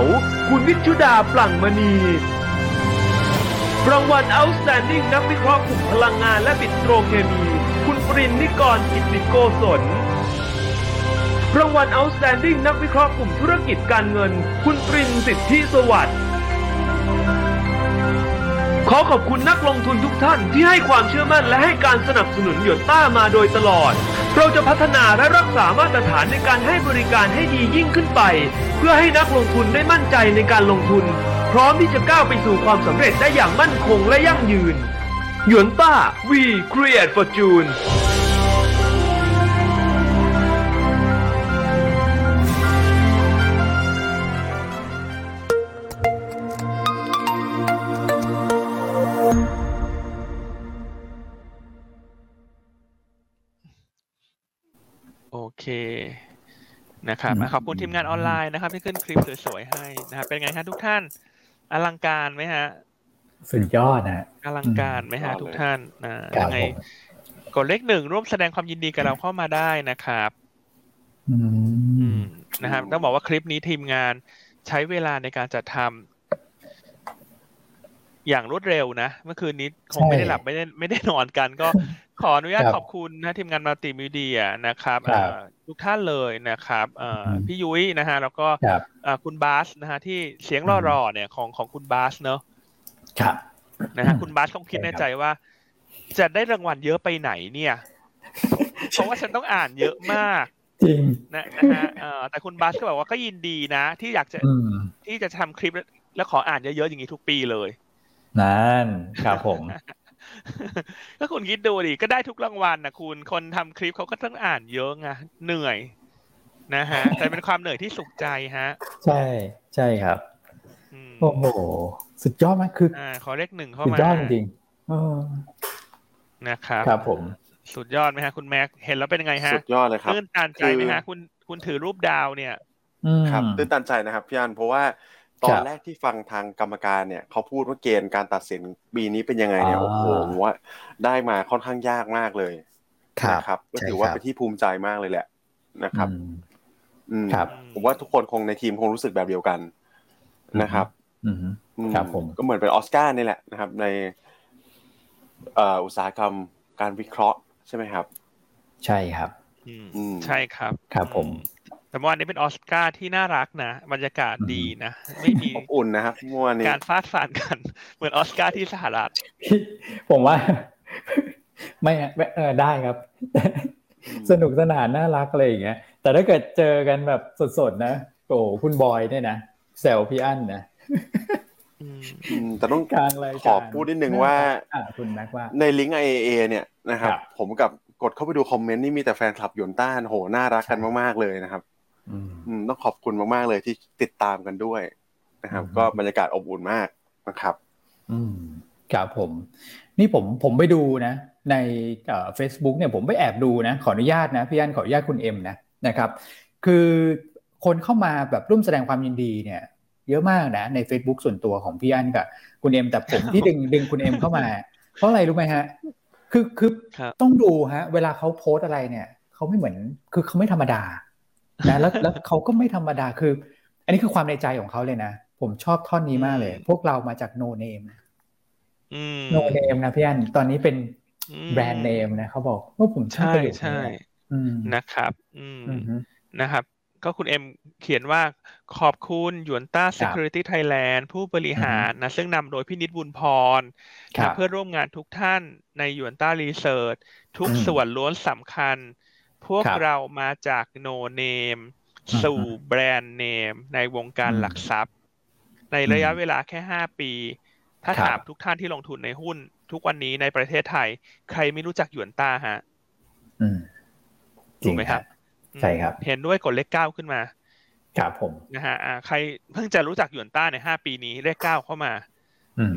Speaker 4: คุณวิชุดาปลั่งมณีรางวัล Outstanding นักวิเคราะห์กลุ่มพลังงานและปิโตรเคมี คุณปรินนิกรกิตติโกศล รางวัล Outstanding นักวิเคราะห์กลุ่มธุรกิจการเงิน คุณปรินสิทธิสวัสดิ์ขอขอบคุณนักลงทุนทุกท่านที่ให้ความเชื่อมั่นและให้การสนับสนุนหยวนต้ามาโดยตลอด เราจะพัฒนาและรักษามาตรฐานในการให้บริการให้ดียิ่งขึ้นไป เพื่อให้นักลงทุนได้มั่นใจในการลงทุน พร้อมที่จะก้าวไปสู่ความสำเร็จได้อย่างมั่นคงและยั่งยืนหยวนต้า we create fortune
Speaker 2: เคนะครับขอบคุณทีมงานออนไลน์นะครับ ที่ขึ้นคลิปสวยๆให้นะครับเป็นไงฮะทุกท่าน อลังการไหมฮะ
Speaker 1: สุดยอดนะ
Speaker 2: อลังการไหมฮะ
Speaker 3: อืม
Speaker 2: ทุกท่านนะ
Speaker 1: ครั
Speaker 2: ยั
Speaker 1: บ
Speaker 2: งไง
Speaker 1: ผม
Speaker 2: กดเลขหนึ่งร่วมแสดงความยินดีกับเราเข้ามาได้นะครับ
Speaker 1: อื
Speaker 2: อื
Speaker 1: ม
Speaker 2: มนะครับต้องบอกว่าคลิปนี้ทีมงานใช้เวลาในการจัดทำอย่างรวดเร็วนะ เมื่อคืนนี้คงไม่ได้หลับไม่ได้ไม่ได้นอนกัน ก็ขออนุญาต
Speaker 1: ครับ
Speaker 2: ขอบคุณนะทีมงานมัลติมีเดียนะครับ
Speaker 1: ครับ
Speaker 2: เอ่อ ทุกท่านเลยนะครับเอ่ออ
Speaker 1: ม
Speaker 2: พี่ยุ้ยนะฮะแล้วก็
Speaker 1: ครับ
Speaker 2: เอ่อคุณบาสนะฮะที่เสียงรอๆเนี่ยของของคุณบาสเนอะ
Speaker 1: ครับ
Speaker 2: นะฮะ
Speaker 1: อืม
Speaker 2: คุณบาสคงคิด
Speaker 1: ใช่
Speaker 2: ใน
Speaker 1: ครับ
Speaker 2: ใจว่า จะได้รางวัลเยอะไปไหนเนี่ยเพราะว่าฉันต้องอ่านเยอะมาก
Speaker 1: จริง
Speaker 2: นะนะฮะเอ่อแต่คุณบาสก็บอกว่าก็ยินดีนะ ที่อยากจะ
Speaker 1: อืม
Speaker 2: ที่จะทำคลิปแล้วแล้วขออ่านเยอะๆอย่างนี้ทุกปีเลย
Speaker 1: นั่นครับผม
Speaker 2: ก็คุณคิดดูดิก็ได้ทุกรางวัลนะคุณคนทำคลิปเขาก็ต้องอ่านเยอะไงเหนื่อยนะฮะแต่เป็นความเหนื่อยที่สุขใจฮะ
Speaker 1: ใช่ใช่ครับ
Speaker 2: อืม
Speaker 1: โอ้โหสุดยอดมากคือ
Speaker 2: อ่าขอเลขหนึ่งเข้า
Speaker 1: สุด
Speaker 2: มาย
Speaker 1: อดจริงๆเออ
Speaker 2: นะครับ
Speaker 1: ครับผม
Speaker 2: สุดยอดไหมฮะ คุณแม็กเห็นแล้วเป็นยังไงฮะ
Speaker 3: สุดยอดเลยครับ
Speaker 2: ตื้นตันใจไหม
Speaker 3: คือ
Speaker 2: ฮะ คุณคุณถือรูปดาวเนี่ย
Speaker 1: อืม
Speaker 3: ครับตื่นตันใจนะครับพี่อันเพราะว่า ตอ
Speaker 1: คนรับ
Speaker 3: แรกที่ฟังทางกรรมการเนี่ยเขาพูดว่าเกณฑ์การตัดสินปีนี้เป็นยังไงเนี่ย
Speaker 1: อ่า
Speaker 3: โอ้โหผมว่าได้มาค่อนข้างยากมากเลยนะครับ ก็
Speaker 1: ใช่
Speaker 3: ถือว่า
Speaker 1: ครับ
Speaker 3: เป็นที่ภูมิใจมากเลยแหละนะครับ
Speaker 1: อืม
Speaker 3: อืม
Speaker 1: ครับ
Speaker 3: ผมว่าทุกคนคงในทีมคงรู้สึกแบบเดียวกันนะครับ
Speaker 1: อืม
Speaker 3: อื
Speaker 1: ครับผม
Speaker 3: ก็เหมือนเป็นออสการ์นี่แหละนะครับ ในเอ่ออุตสาหกรรมการวิเคราะห์ใช่ไหมครับ
Speaker 1: ใช่ครับ
Speaker 2: อืม
Speaker 3: อืม
Speaker 2: ใช่ครับ
Speaker 1: ครับผม
Speaker 2: แต่เมื่อวานนี้เป็นออสการ์ที่น่ารักนะบรรยากาศดีนะไม่มี
Speaker 3: อบอุ่นนะครับเมื่อวานนี้
Speaker 2: การฟาดฟันกัน เหมือนออสการ์ที่สหรัฐ
Speaker 1: พี่ผมว่าไม่ไม่เออได้ครับ สนุกสนานน่ารักอะไรอย่างเงี้ยแต่ถ้าเกิดเจอกันแบบสดๆนะโอ้คุณบอยเนี่ยนะแซวพี่อั้นนะ
Speaker 2: อืม
Speaker 3: อืมแต่ต้อง
Speaker 1: กลางรายการ
Speaker 3: ขอพูดนิดนึงว่า
Speaker 1: อ่าคุณแม็กว่า
Speaker 3: ในลิงก์ IAA เนี่ยนะครับ
Speaker 1: ครับ
Speaker 3: ผมกับกดเข้าไปดูคอมเมนต์นี่มีแต่แฟนคลับหยวนต้านโหน่ารักกันมากๆเลยนะครับ
Speaker 1: อืม
Speaker 3: อืม ต้องขอบคุณมากๆเลยที่ติดตามกันด้วยนะครับ
Speaker 1: อืม
Speaker 3: ก็บรรยากาศอบอุ่นมากนะครับ
Speaker 1: อืมครับผม นี่ผมผมไปดูนะ ในเฟซบุ๊กเนี่ยผมไปแอบดูนะ ขออนุญาตนะพี่อันขออนุญาตคุณเอ็มนะนะครับ คือคนเข้ามาแบบร่วมแสดงความยินดีเนี่ย เยอะมากนะ ใน Facebook ส่วนตัวของพี่อันกับคุณเอ็มแต่ผมที่ดึงดึงคุณเอ็มเข้ามา เพราะอะไรรู้ไหมฮะ คือคือต้องดูฮะ เวลาเขาโพสอะไรเนี่ยเขาไม่เหมือน คือเขาไม่ธรรมดา นะแล้วแล้วเขาก็ไม่ธรรมดาคือ อันนี้คือความในใจของเขาเลยนะ ผมชอบท่อนนี้มากเลย พวกเรามาจากโนเนมโนเนมนะพี่อันตอนนี้เป็นแบรนด์เนมนะเขาบอกว่าผม
Speaker 2: ใช่ใช่นะครับ อืมนะครับก็คุณเอ็มเขียนว่าขอบคุณยวนต้า Security Thailand ผู้บริหารนะซึ่งนำโดยพินิจบุญพรเพื่อร่วมงานทุกท่านในยวนต้ารีเสิร์ชทุกส่วนล้วนสำคัญ พวกเรามาจากโนเนมสู่แบรนด์เนมในวงการหลักทรัพย์ ในระยะเวลาแค่ห้าปี ถ้าถามทุกท่านที่ลงทุนในหุ้น ทุกวันนี้ในประเทศไทย ใครไม่รู้จักหยวนต้าฮะถูกไหมครับ
Speaker 1: ใช่ครับ
Speaker 2: เห็นด้วยกดเลขเก้าขึ้นมา
Speaker 1: ครับผม
Speaker 2: นะฮะใครเพิ่งจะรู้จักหยวนต้าในห้าปีนี้เลขเก้าเข้ามา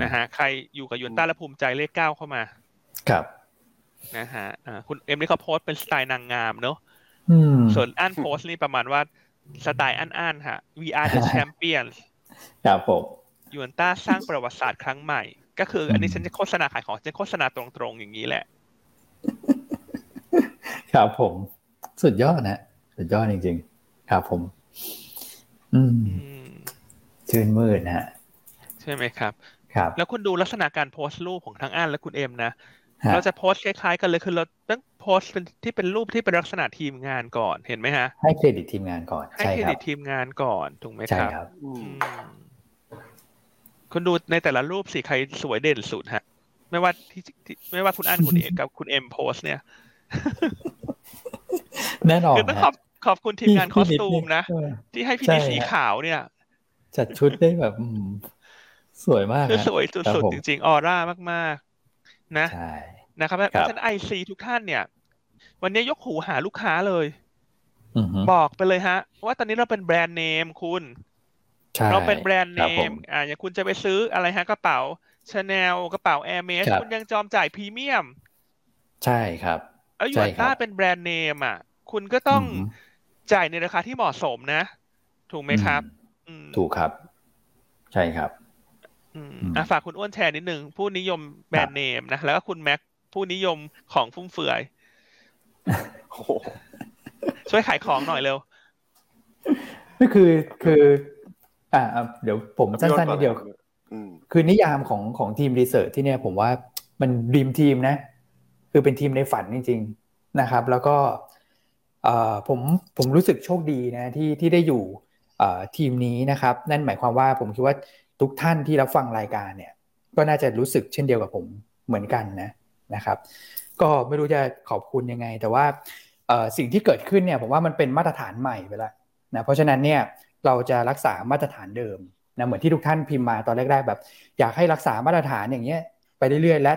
Speaker 2: นะฮะใครอยู่กับหยวนต้าและภูมิใจเลขเก้าเข้ามา
Speaker 1: ครับ
Speaker 2: นะฮะคุณแม็กนี่เขา pose เป็นสไตล์นางงามเนอะส่วนอ้วน pose นี่ประมาณว่าสไตล์อ้วนอ้วนฮะ we are the champions
Speaker 1: ครับผมห
Speaker 2: ยวนต้าสร้างประวัติศาสตร์ครั้งใหม่ ก็คือ อันนี้ฉันจะโฆษณาขายของฉันโฆษณาตรงๆ อย่างนี้แหละ
Speaker 1: ครับผม สุดยอดนะ สุดยอดจริงๆ ครับผม อืมชื่นมืดนะฮะ
Speaker 2: ใช่ไหมครับ
Speaker 1: ครับ
Speaker 2: แล้วคุณดูลักษณะการโพสต์รูปของทั้งอันและคุณเอ็มนะ เราจะโพสต์คล้ายๆกันเลยคือเราต้องโพสต์เป็นที่เป็นรูปที่เป็นลักษณะทีมงานก่อนเห็นไหมฮะ
Speaker 1: ให้เครดิตทีมงานก่อน
Speaker 2: ให้เครดิตทีมงานก่อนถูกไหม
Speaker 1: ครับใช่
Speaker 2: ค
Speaker 1: รับ
Speaker 2: คุณดูในแต่ละรูปสิใครสวยเด่นสุดฮะ ไม่ว่าที่ไม่ว่าคุณอันคุณเอกกับคุณเอ็มโพสเนี่ย
Speaker 1: แน่นอน
Speaker 2: คือต้องขอบขอบคุณทีมงานคอสตูมนะ ที่ให้พี่ดีสีขาวเนี่ย
Speaker 1: จัดชุดได้แบบสวยมาก
Speaker 2: คือสวยสุดๆจริงๆ ออร่ามาก นะนะครับเพราะฉะนั้นไอซีทุกท่านเนี่ย วันนี้ยกหูหาลูกค้าเลยบอกไปเลยฮะ ว่าตอนนี้เราเป็นแบรนด์เนมคุณเราเป็นแบรนด์เนมอ่าอย่างคุณจะไปซื้ออะไรฮะกระเป๋าชาแนลกระเป๋า Hermès คุณยังยอมจ่ายพรีเมียม
Speaker 1: ใช่ครับ
Speaker 2: แล้วหยวนต้าเป็นแบรนด์เนมอะ คุณก็ต้องจ่ายในราคาที่เหมาะสมนะ ถูกไหมครับ
Speaker 1: ถูกครับ ใช่ครับ
Speaker 2: อะฝากคุณอ้วนแชร์นิดนึง ผู้นิยมแบรนด์เนมนะ แล้วก็คุณแม็กผู้นิยมของฟุ่มเฟือยช่วยขายของหน่อยเร็ว
Speaker 1: นี่คือคือ อ่า เดี๋ยวผมสั้นๆนิดเดียวคือนิยามของของทีมรีเสิร์ชที่เนี่ยผมว่ามันดีมทีมนะ คือเป็นทีมในฝันจริง ๆ นะครับ แล้วก็ผมผมรู้สึกโชคดีนะที่ที่ได้อยู่ทีมนี้นะครับ นั่นหมายความว่าผมคิดว่า ทุกท่านที่รับฟังรายการเนี่ย ก็น่าจะรู้สึกเช่นเดียวกับผมเหมือนกันนะนะครับ ก็ไม่รู้จะขอบคุณยังไง แต่ว่าสิ่งที่เกิดขึ้นเนี่ยผมว่ามันเป็นมาตรฐานใหม่ไปแล้วนะเพราะฉะนั้นเนี่ยเราจะรักษามาตรฐานเดิมนะเหมือนที่ทุกท่านพิมพ์มาตอนแรกๆแบบ อยากให้รักษามาตรฐานอย่างเงี้ยไปเรื่อยๆและ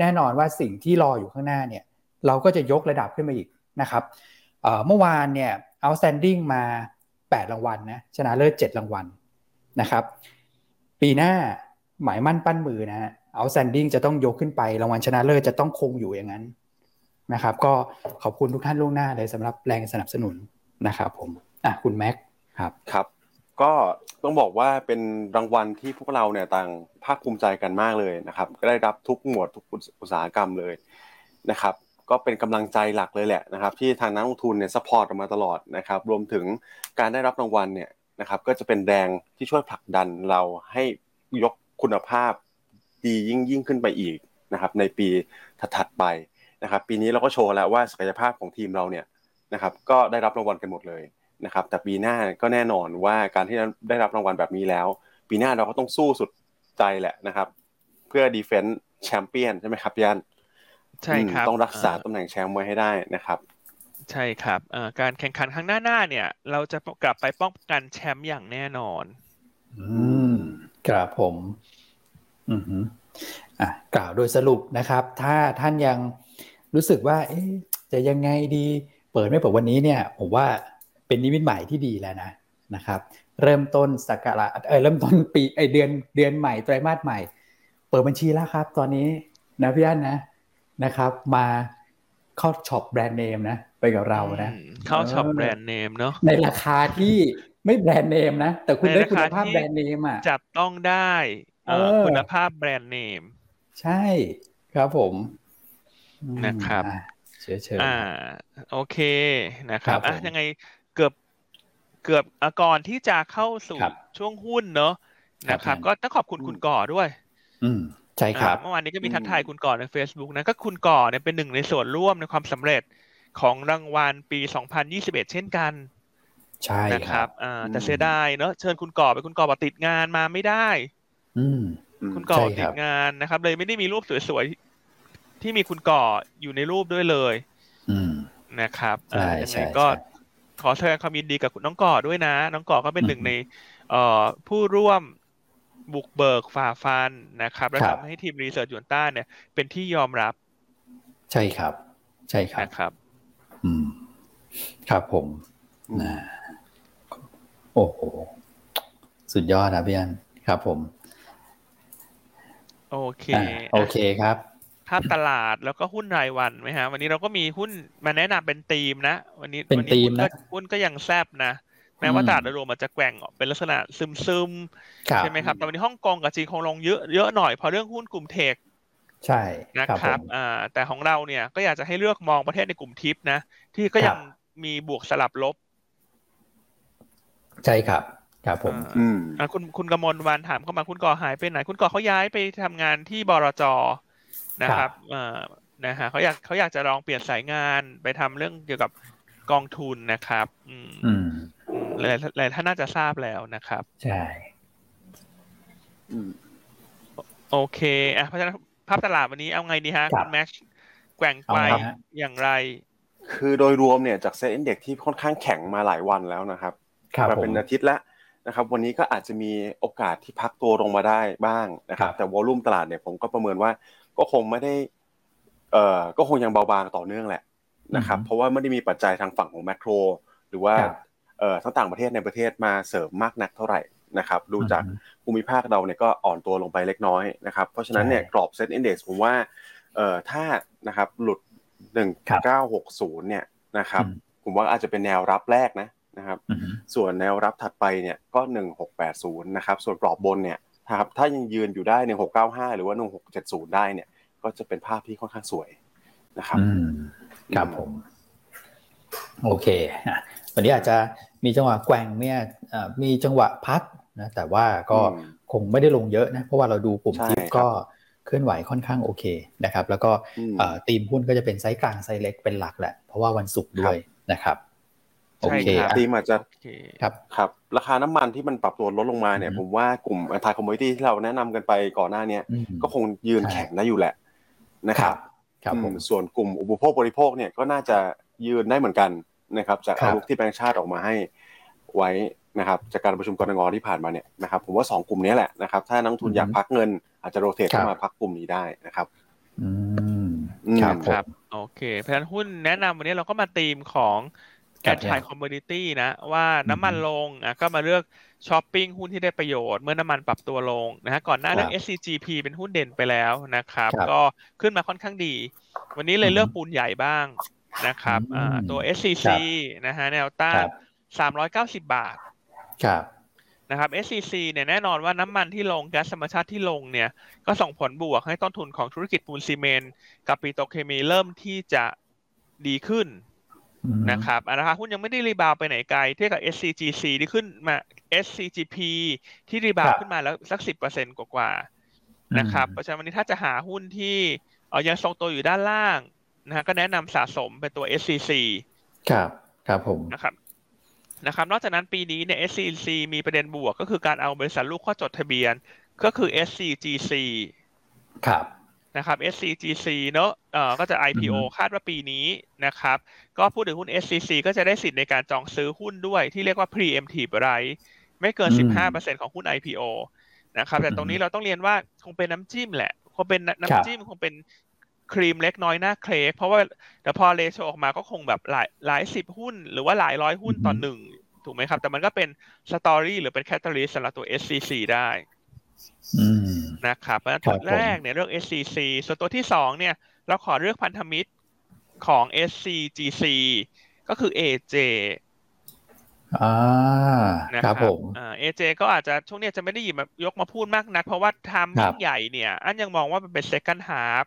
Speaker 1: แน่นอนว่าสิ่งที่รออยู่ข้างหน้าเนี่ยเราก็จะยกระดับขึ้นมาอีกนะครับเมื่อวานเนี่ย outstanding มา 8 รางวัลนะชนะเลิศ7รางวัลนะครับ ปีหน้าหมายมั่นปั้นมือนะฮะ outstanding จะต้องยกขึ้นไปรางวัลชนะเลิศจะต้องคงอยู่อย่างนั้นนะครับ ก็ขอบคุณทุกท่านล่วงหน้าเลยสำหรับแรงสนับสนุนนะครับผมอะคุณแม็กครับ
Speaker 3: ครับก็ต้องบอกว่าเป็นรางวัลที่พวกเราเนี่ยต่างภาคภูมิใจกันมากเลยนะครับ ก็ได้รับทุกหมวดทุกอุตสาหกรรมเลยนะครับ ก็เป็นกำลังใจหลักเลยแหละนะครับ ที่ทางนักลงทุนเนี่ย support มาตลอดนะครับ รวมถึงการได้รับรางวัลเนี่ย นะครับก็จะเป็นแรงที่ช่วยผลักดันเราให้ยกคุณภาพดียิ่งยิ่งขึ้นไปอีกนะครับในปีถัดไปนะครับปีนี้เราก็โชว์แล้วว่าศักยภาพของทีมเราเนี่ยนะครับก็ได้รับรางวัลกันหมดเลยนะครับแต่ปีหน้าก็แน่นอนว่าการที่ได้รับรางวัลแบบนี้แล้ว ปีหน้าเราก็ต้องสู้สุดใจแหละนะครับ เพื่อดีเฟนต์แชมเปี้ยนใช่ไหมครับยัน
Speaker 2: ใช่ครับ
Speaker 3: ต้องรักษาตำแหน่งแชมป์ไว้ให้ได้นะครับ
Speaker 2: ใช่ครับการแข่งขันครั้งหน้าหน้าเนี่ย เราจะกลับไปป้องกันแชมป์อย่างแน่นอน
Speaker 1: อืมครับผม อืออะกล่าวโดยสรุปนะครับ ถ้าท่านยังรู้สึกว่า เอ๊จะยังไงดี เปิดไม่เปิดวันนี้เนี่ย ผมว่าเป็นนิมิตใหม่ที่ดีแล้วนะนะครับ เริ่มต้นสักการะเออเริ่มต้นปีไอเดือนเดือนใหม่ไตรมาสใหม่ เปิดบัญชีแล้วครับ ตอนนี้นะพี่อ้วนนะนะครับ มาเข้าช็อปแบรนด์เนมนะ ไปกับเรานะ
Speaker 2: เข้าช็อปแบรนด์เนมเนาะ
Speaker 1: ในราคาที่ไม่แบรนด์เนมนะ แต่คุณได้คุณภาพแบรนด์เนมอะ
Speaker 2: จับต้องได้คุณภาพแบรนด์เนม
Speaker 1: ใช่ครับผม
Speaker 2: นะครับ
Speaker 1: เชิญเชิญ
Speaker 2: อ่า โอเคนะครับอะยังไงเกือบเกือบก่อนที่จะเข้าสู่ช่วงหุ้นเนอะนะครับ ก็ต้องขอบคุณคุณก่อด้วย
Speaker 1: อืมใช่ครับ
Speaker 2: เมื่อวานนี้ก็มีทักทายคุณก่อใน Facebook นะก็คุณก่อเนี่ยเป็นหนึ่งในส่วนร่วมในความสำเร็จ ของรางวัลปี 2021 เช่นกัน
Speaker 1: ใช่
Speaker 2: นะครับอ่าแต่เสียดายเนอะเชิญคุณก่อไปคุณก่อบอกติดงานมาไม่ได้
Speaker 1: อืม
Speaker 2: คุณก่อติดงานนะครับ เลยไม่ได้มีรูปสวยๆ ที่มีคุณก่ออยู่ในรูปด้วยเลย
Speaker 1: อืม
Speaker 2: นะครับยังไงก็ขอแสดงความยินดีกับคุณน้องก่อด้วยนะ น้องก่อก็เป็นหนึ่งในเอ่อผู้ร่วมบุกเบิกฝ่าฟันนะครับ และทำให้ทีม research หยวนต้าเนี่ยเป็นที่ยอมรับ
Speaker 1: ใช่ครับ ใช่ครับ
Speaker 2: นะครับ
Speaker 1: อืม ครับผมนะโอ้โห สุดยอดนะพี่อันครับผม
Speaker 2: โอเค
Speaker 1: โอเคครับ
Speaker 2: ภาพตลาดแล้วก็หุ้นรายวันไหมฮะ วันนี้เราก็มีหุ้นมาแนะนำเป็นธีมนะ วันนี้
Speaker 1: เป็นธีมนะ
Speaker 2: หุ้นก็ยังแซบนะแม้ว่าตลาดโดยรวมมันจะแกว่งเป็นลักษณะซึมซึมใช่ไหมครับแต่วันนี้ฮ่องกงกับจีนคงลงเยอะเยอะหน่อยเพราะเรื่องหุ้นกลุ่มเทค
Speaker 1: ใช่
Speaker 2: นะครับอ่าแต่ของเราเนี่ยก็อยากจะให้เลือกมองประเทศในกลุ่มทิปนะ ที่ก็ยังมีบวกสลับลบ
Speaker 1: ใช่ครับครับผม
Speaker 2: อืมอ่าคุณคุณกมลวันถามเข้ามาคุณก่อหายไปไหน คุณก่อเขาย้ายไปทำงานที่บรจนะครับอ่านะฮะเขาอยากเขาอยากจะลองเปลี่ยนสายงานไปทำเรื่องเกี่ยวกับกองทุนนะครับ อืมหลายหลายท่านน่าจะทราบแล้วนะครับ
Speaker 1: ใช่
Speaker 2: โอเคอะเพราะฉะนั้น ภาพตลาดวันนี้เอาไงดีฮะคุณแม็กแกว่งไปอย่างไร
Speaker 3: คือโดยรวมเนี่ยจากเซ็ตอินเด็กที่ค่อนข้างแข็งมาหลายวันแล้วนะครับมาเป็นอาทิตย์แล้วนะครับ วันนี้ก็อาจจะมีโอกาสที่พักตัวลงมาได้บ้างนะครับ แต่วอลุ่มตลาดเนี่ยผมก็ประเมินว่าก็คงไม่ได้เอ่อก็คงยังเบาบางต่อเนื่องแหละนะครับ เพราะว่าไม่ได้มีปัจจัยทางฝั่งของแมกโรหรือว่าเอ่อทั้งต่างประเทศในประเทศมาเสริมมากนักเท่าไหร่ นะครับดูจากภูมิภาคเราเนี่ยก็อ่อนตัวลงไปเล็กน้อยนะครับเพราะฉะนั้นเนี่ยกรอบเซ็ตอินดี x ผมว่าเอ่อถ้านะครับหลุดหนึ่งเก้าหกศูนย์เนี่ยนะครับผมว่าอาจจะเป็นแนวรับแรกนะนะครับส่วนแนวรับถัดไปเนี่ยก็หนึ่งหกแปดศูนย์นะครับส่วนกรอบบนเนี่ยครับถ้ายังยืนอยู่ได้หนึ่งหกเก้าห้าหรือว่าหนึ่งหกเจ็ดศูนย์ได้เนี่ย ก็จะเป็นภาพที่ค่อนข้างสวยนะครับ
Speaker 1: ครับผม โอเควันนี้อาจจะมีจังหวะแกว่งเนี่ยมีจังหวะพัก นะแต่ว่าก็คงไม่ได้ลงเยอะนะ เพราะว่าเราดูกลุ่มทิปก็เคลื่อนไหวค่อนข้างโอเคนะครับ แล้วก็ตีมหุ้นก็จะเป็นไซส์กลางไซส์เล็กเป็นหลักแหละ เพราะว่าวันศุกร์ด้วยนะครับ
Speaker 3: โอเคทีมอาจจะครับครับ ราคาน้ำมันที่มันปรับตัวลดลงมาเนี่ย ผมว่ากลุ่ม anti-commodity ที่เราแนะนำกันไปก่อนหน้านี้ก็คงยืนแข็งได้อยู่แหละนะครับครับผมส่วนกลุ่มอุปโภคบริโภคเนี่ยก็น่าจะยืนได้เหมือนกันนะครับ จากอาวุธที่แบงก์ชาติออกมาให้ไว้ นะครับจากการประชุมกนงที่ผ่านมาเนี่ยนะครับผมว่าสองกลุ่มนี้แหละนะครับถ้านักลงทุนอยากพักเงิน อาจจะ rotate เข้ามาพักกลุ่มนี้ได้นะครับ
Speaker 1: อืม
Speaker 2: ครับโอเค เพราะฉะนั้นหุ้นแนะนำวันนี้เราก็มาตีมของ anti-commodity นะ ว่าน้ำมันลงอะก็มาเลือกช้อปปิ้งหุ้นที่ได้ประโยชน์เมื่อน้ำมันปรับตัวลงนะฮะก่อนหน้าเรื่อง SCGP เป็นหุ้นเด่นไปแล้วนะครับ ก็ขึ้นมาค่อนข้างดี วันนี้เลยเลือกปูนใหญ่บ้างนะครับอ่าตัว SCC นะฮะแนวต้านสามร้อยเก้าสิบบาท
Speaker 1: ครับ
Speaker 2: นะครับ SCC เนี่ยแน่นอนว่าน้ำมันที่ลงแก๊สธรรมชาติที่ลงเนี่ย ก็ส่งผลบวกให้ต้นทุนของธุรกิจปูนซีเมนต์กับปิโตรเคมีเริ่มที่จะดีขึ้นนะครับราคาหุ้นยังไม่ได้ rebound ไปไหนไกล เทียบกับ SCGC ที่ขึ้นมา SCGP ที่ rebound ขึ้นมาแล้วสักสิบเปอร์เซ็นต์กว่านะครับเพราะฉะนั้นวันนี้ถ้าจะหาหุ้นที่เอยังทรงตัวอยู่ด้านล่างนะฮะก็แนะนำสะสมเป็นตัว SCC
Speaker 1: ครับ ครับผม
Speaker 2: นะครับ นะครับนอกจากนั้นปีนี้เนี่ย SCC มีประเด็นบวกก็คือการเอาบริษัทลูกข้อจดทะเบียนก็คือ SCGC
Speaker 1: ครับ
Speaker 2: นะครับ SCGC เนอะเอ่อก็จะ IPO คาดว่าปีนี้นะครับ ก็พูดถึงหุ้น SCC ก็จะได้สิทธิ์ในการจองซื้อหุ้นด้วยที่เรียกว่า preemptive right ไม่เกิน 15%ของหุ้น IPO นะครับ แต่ตรงนี้เราต้องเรียนว่าคงเป็นน้ำจิ้มแหละ คงเป็นน้ำจิ้มคงเป็น ครีมเล็กน้อยหน้าเคลกเพราะว่าแต่พอเลโชออกมาก็คงแบบหลายหลายสิบหุ้น หรือว่าหลายร้อยหุ้นต่อหนึ่งถูกไหมครับ แต่มันก็เป็น story หรือเป็น catalyst สำหรับตัว SCC ได้นะครับเพราะตัวแรกเนี่ยเลือก SCC ส่วนตัวที่สองเนี่ยเราขอเลือกพันธมิตรของ SCGC ก็คือ AJ
Speaker 1: อ่าครับผม
Speaker 2: อ่า AJ ก็อาจจะช่วงนี้จะไม่ได้หยิบมายกมาพูดมากนัก เพราะว่าทำยิ่งใหญ่เนี่ย อันยังมองว่ามันเป็น second half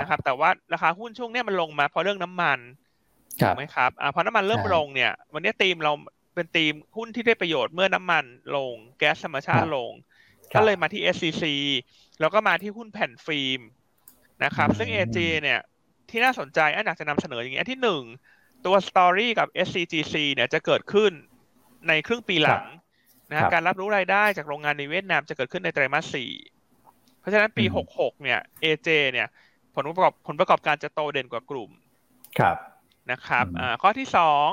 Speaker 2: นะครับ แต่ว่าราคาหุ้นช่วงนี้มันลงมาเพราะเรื่องน้ำมันถูกไหมครับอ่าพอน้ำมันเริ่มลงเนี่ย วันนี้ธีมเราเป็นธีมหุ้นที่ได้ประโยชน์เมื่อน้ำมันลง แก๊สธรรมชาติลง ก็เลยมาที่ SCC แล้วก็มาที่หุ้นแผ่นฟิล์มนะครับ ซึ่ง AJ เนี่ยที่น่าสนใจอันอยากจะนำเสนออย่างนี้ที่หนึ่งตัว Story กับ SCGC เนี่ยจะเกิดขึ้นในครึ่งปีหลังนะการรับรู้รายได้จากโรงงานในเวียดนามจะเกิดขึ้นในไตรมาสสี่เพราะฉะนั้นปีหกหกเนี่ย AJ เนี่ย ผลประกอบผลประกอบการจะโตเด่นกว่ากลุ่ม
Speaker 1: ครับ
Speaker 2: นะครับข้อที่สอง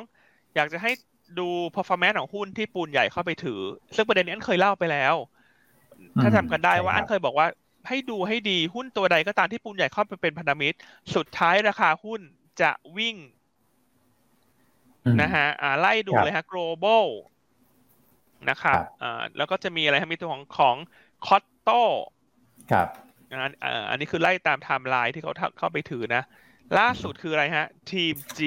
Speaker 2: อยากจะให้ดู performance ของหุ้นที่ปูนใหญ่เข้าไปถือ ซึ่งประเด็นนี้อันเคยเล่าไปแล้ว ถ้าจำกันได้ว่าอันเคยบอกว่า ให้ดูให้ดีหุ้นตัวใดก็ตามที่ปูนใหญ่เข้าไปเป็นพันธมิตร สุดท้ายราคาหุ้นจะวิ่งนะฮะอ่าไล่ดูเลยฮะ global นะครับอ่าแล้วก็จะมีอะไรฮะมีตัวของของCOTTO
Speaker 1: ครับ
Speaker 2: อ่าอันนี้คือไล่ตามไทม์ไลน์ที่เขาเข้าไปถือนะ ล่าสุดคืออะไรฮะ TEAMG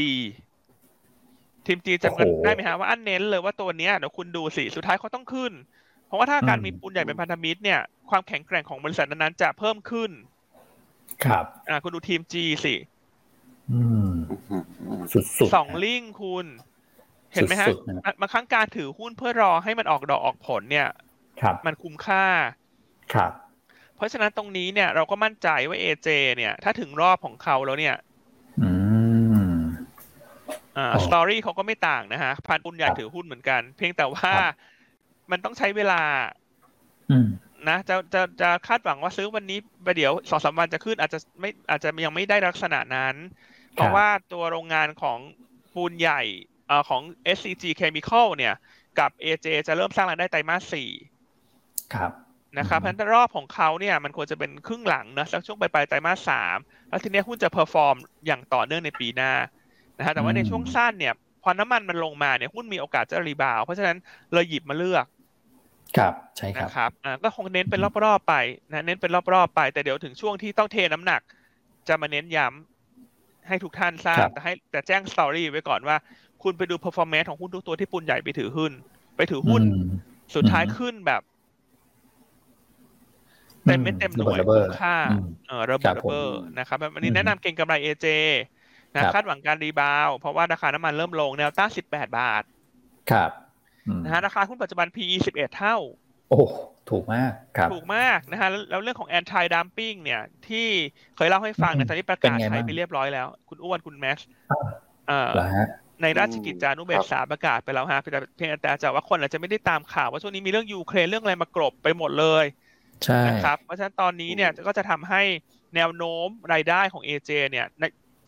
Speaker 2: TEAMG จำกันได้ไหมฮะว่าอันเน้นเลยว่าตัวเนี้ยเดี๋ยวคุณดูสิสุดท้ายเขาต้องขึ้น เพราะว่าถ้าการมีปูนใหญ่เป็นพันธมิตรเนี่ยความแข็งแกร่งของบริษัทนั้นๆจะเพิ่มขึ้น
Speaker 1: ครับ
Speaker 2: อ่า คุณดู TEAMG สิ
Speaker 1: สุด
Speaker 2: ๆสอง ceiling คุณ เห็นไหมฮะบางครั้งการถือหุ้นเพื่อรอให้มันออกดอกออกผลเนี่ยมันคุ้มค่า
Speaker 1: ครับ
Speaker 2: เพราะฉะนั้นตรงนี้เนี่ยเราก็มั่นใจว่าเอเจเนี่ย ถ้าถึงรอบของเขาแล้วเนี่ย
Speaker 1: อืม
Speaker 2: อ่าสตอรี่เขาก็ไม่ต่างนะฮะพันปุนใหญ่ถือหุ้นเหมือนกัน เพียงแต่ว่ามันต้องใช้เวลานะจะจะจะคาดหวังว่าซื้อวันนี้ไปเดี๋ยวสองสามวันจะขึ้นอาจจะไม่อาจจะยังไม่ได้ลักษณะนั้น เพราะว่าตัวโรงงานของปูนใหญ่ของ SCG Chemical เนี่ย กับ AJ จะเริ่มสร้างรายได้ไตรมาสสี่
Speaker 1: ครับ
Speaker 2: นะครับเพราะฉะนั้นรอบของเขาเนี่ยมันควรจะเป็นครึ่งหลังนะสักช่วงปลายไตรมาสสามแล้วทีนี้หุ้นจะ perform อย่างต่อเนื่องในปีหน้านะฮะแต่ว่าในช่วงสั้นเนี่ยพอน้ำมันมันลงมาเนี่ยหุ้นมีโอกาสจะ rebound เพราะฉะนั้นเลยหยิบมาเลือก
Speaker 1: ครับใช่ครับ
Speaker 2: นะครับอ่าก็คงเน้นเป็นรอบๆไปนะเน้นเป็นรอบๆไป แต่เดี๋ยวถึงช่วงที่ต้องเทน้ำหนัก จะมาเน้นย้ำให้ทุกท่านทราบแต่ให้แต่แจ้ง story ไว้ก่อนว่า คุณไปดู performance ของหุ้นทุกตัวที่ปูนใหญ่ไปถือหุ้น ไปถือหุ้น สุดท้ายขึ้นแบบ เต็มไม่เต็มหน่วยคุ้มค่าเออระเบิดระเบิดนะครับวันนี้แนะนำเก็งกำไร AJ นะคาดหวังการ rebound เพราะว่าราคาน้ำมันเริ่มลงแนวต้านสิบแปดบาท
Speaker 1: ครับ
Speaker 2: นะฮะราคาหุ้นปัจจุบัน PE สิบเอ็ดเท่า
Speaker 1: โอ้ถูกมากครับ
Speaker 2: ถูกมากนะฮะแล้วเรื่องของ anti dumping เนี่ย ที่เคยเล่าให้ฟังเนี่ยตอนนี้ประกาศใช้ไปเรียบร้อยแล้ว คุณอ้วนคุณแม็กซ์ในราชกิจจานุเบกษาประกาศไปแล้วฮะเพียงแต่จะว่าคนอาจจะไม่ได้ตามข่าวว่าช่วงนี้มีเรื่องยูเครนเรื่องอะไรมากรบไปหมดเลย
Speaker 1: ใช่
Speaker 2: นะครับเพราะฉะนั้นตอนนี้เนี่ยก็จะทำให้แนวโน้มรายได้ของ AJ เนี่ย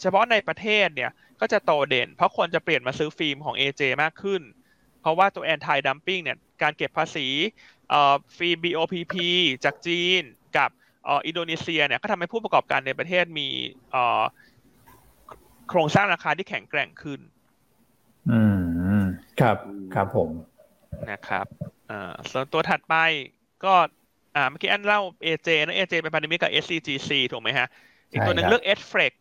Speaker 2: เฉพาะในประเทศเนี่ยก็จะโตเด่น เพราะคนจะเปลี่ยนมาซื้อฟิล์มของ AJ มากขึ้น เพราะว่าตัว anti dumping เนี่ยการเก็บภาษีฟิล์ม BOPP จากจีนกับอินโดนีเซียเนี่ยก็ทำให้ผู้ประกอบการในประเทศมีโครงสร้างราคาที่แข็งแกร่งขึ้น
Speaker 1: อืม ครับ ครับผม
Speaker 2: นะครับ อ่า ส่วนตัวถัดไปก็ อ่าเมื่อกี้อันเล่า AJ นะ AJ เป็นพันธมิตรกับ SCGC ถูกไหมฮะ อีกตัวหนึ่งเลือก s f r e x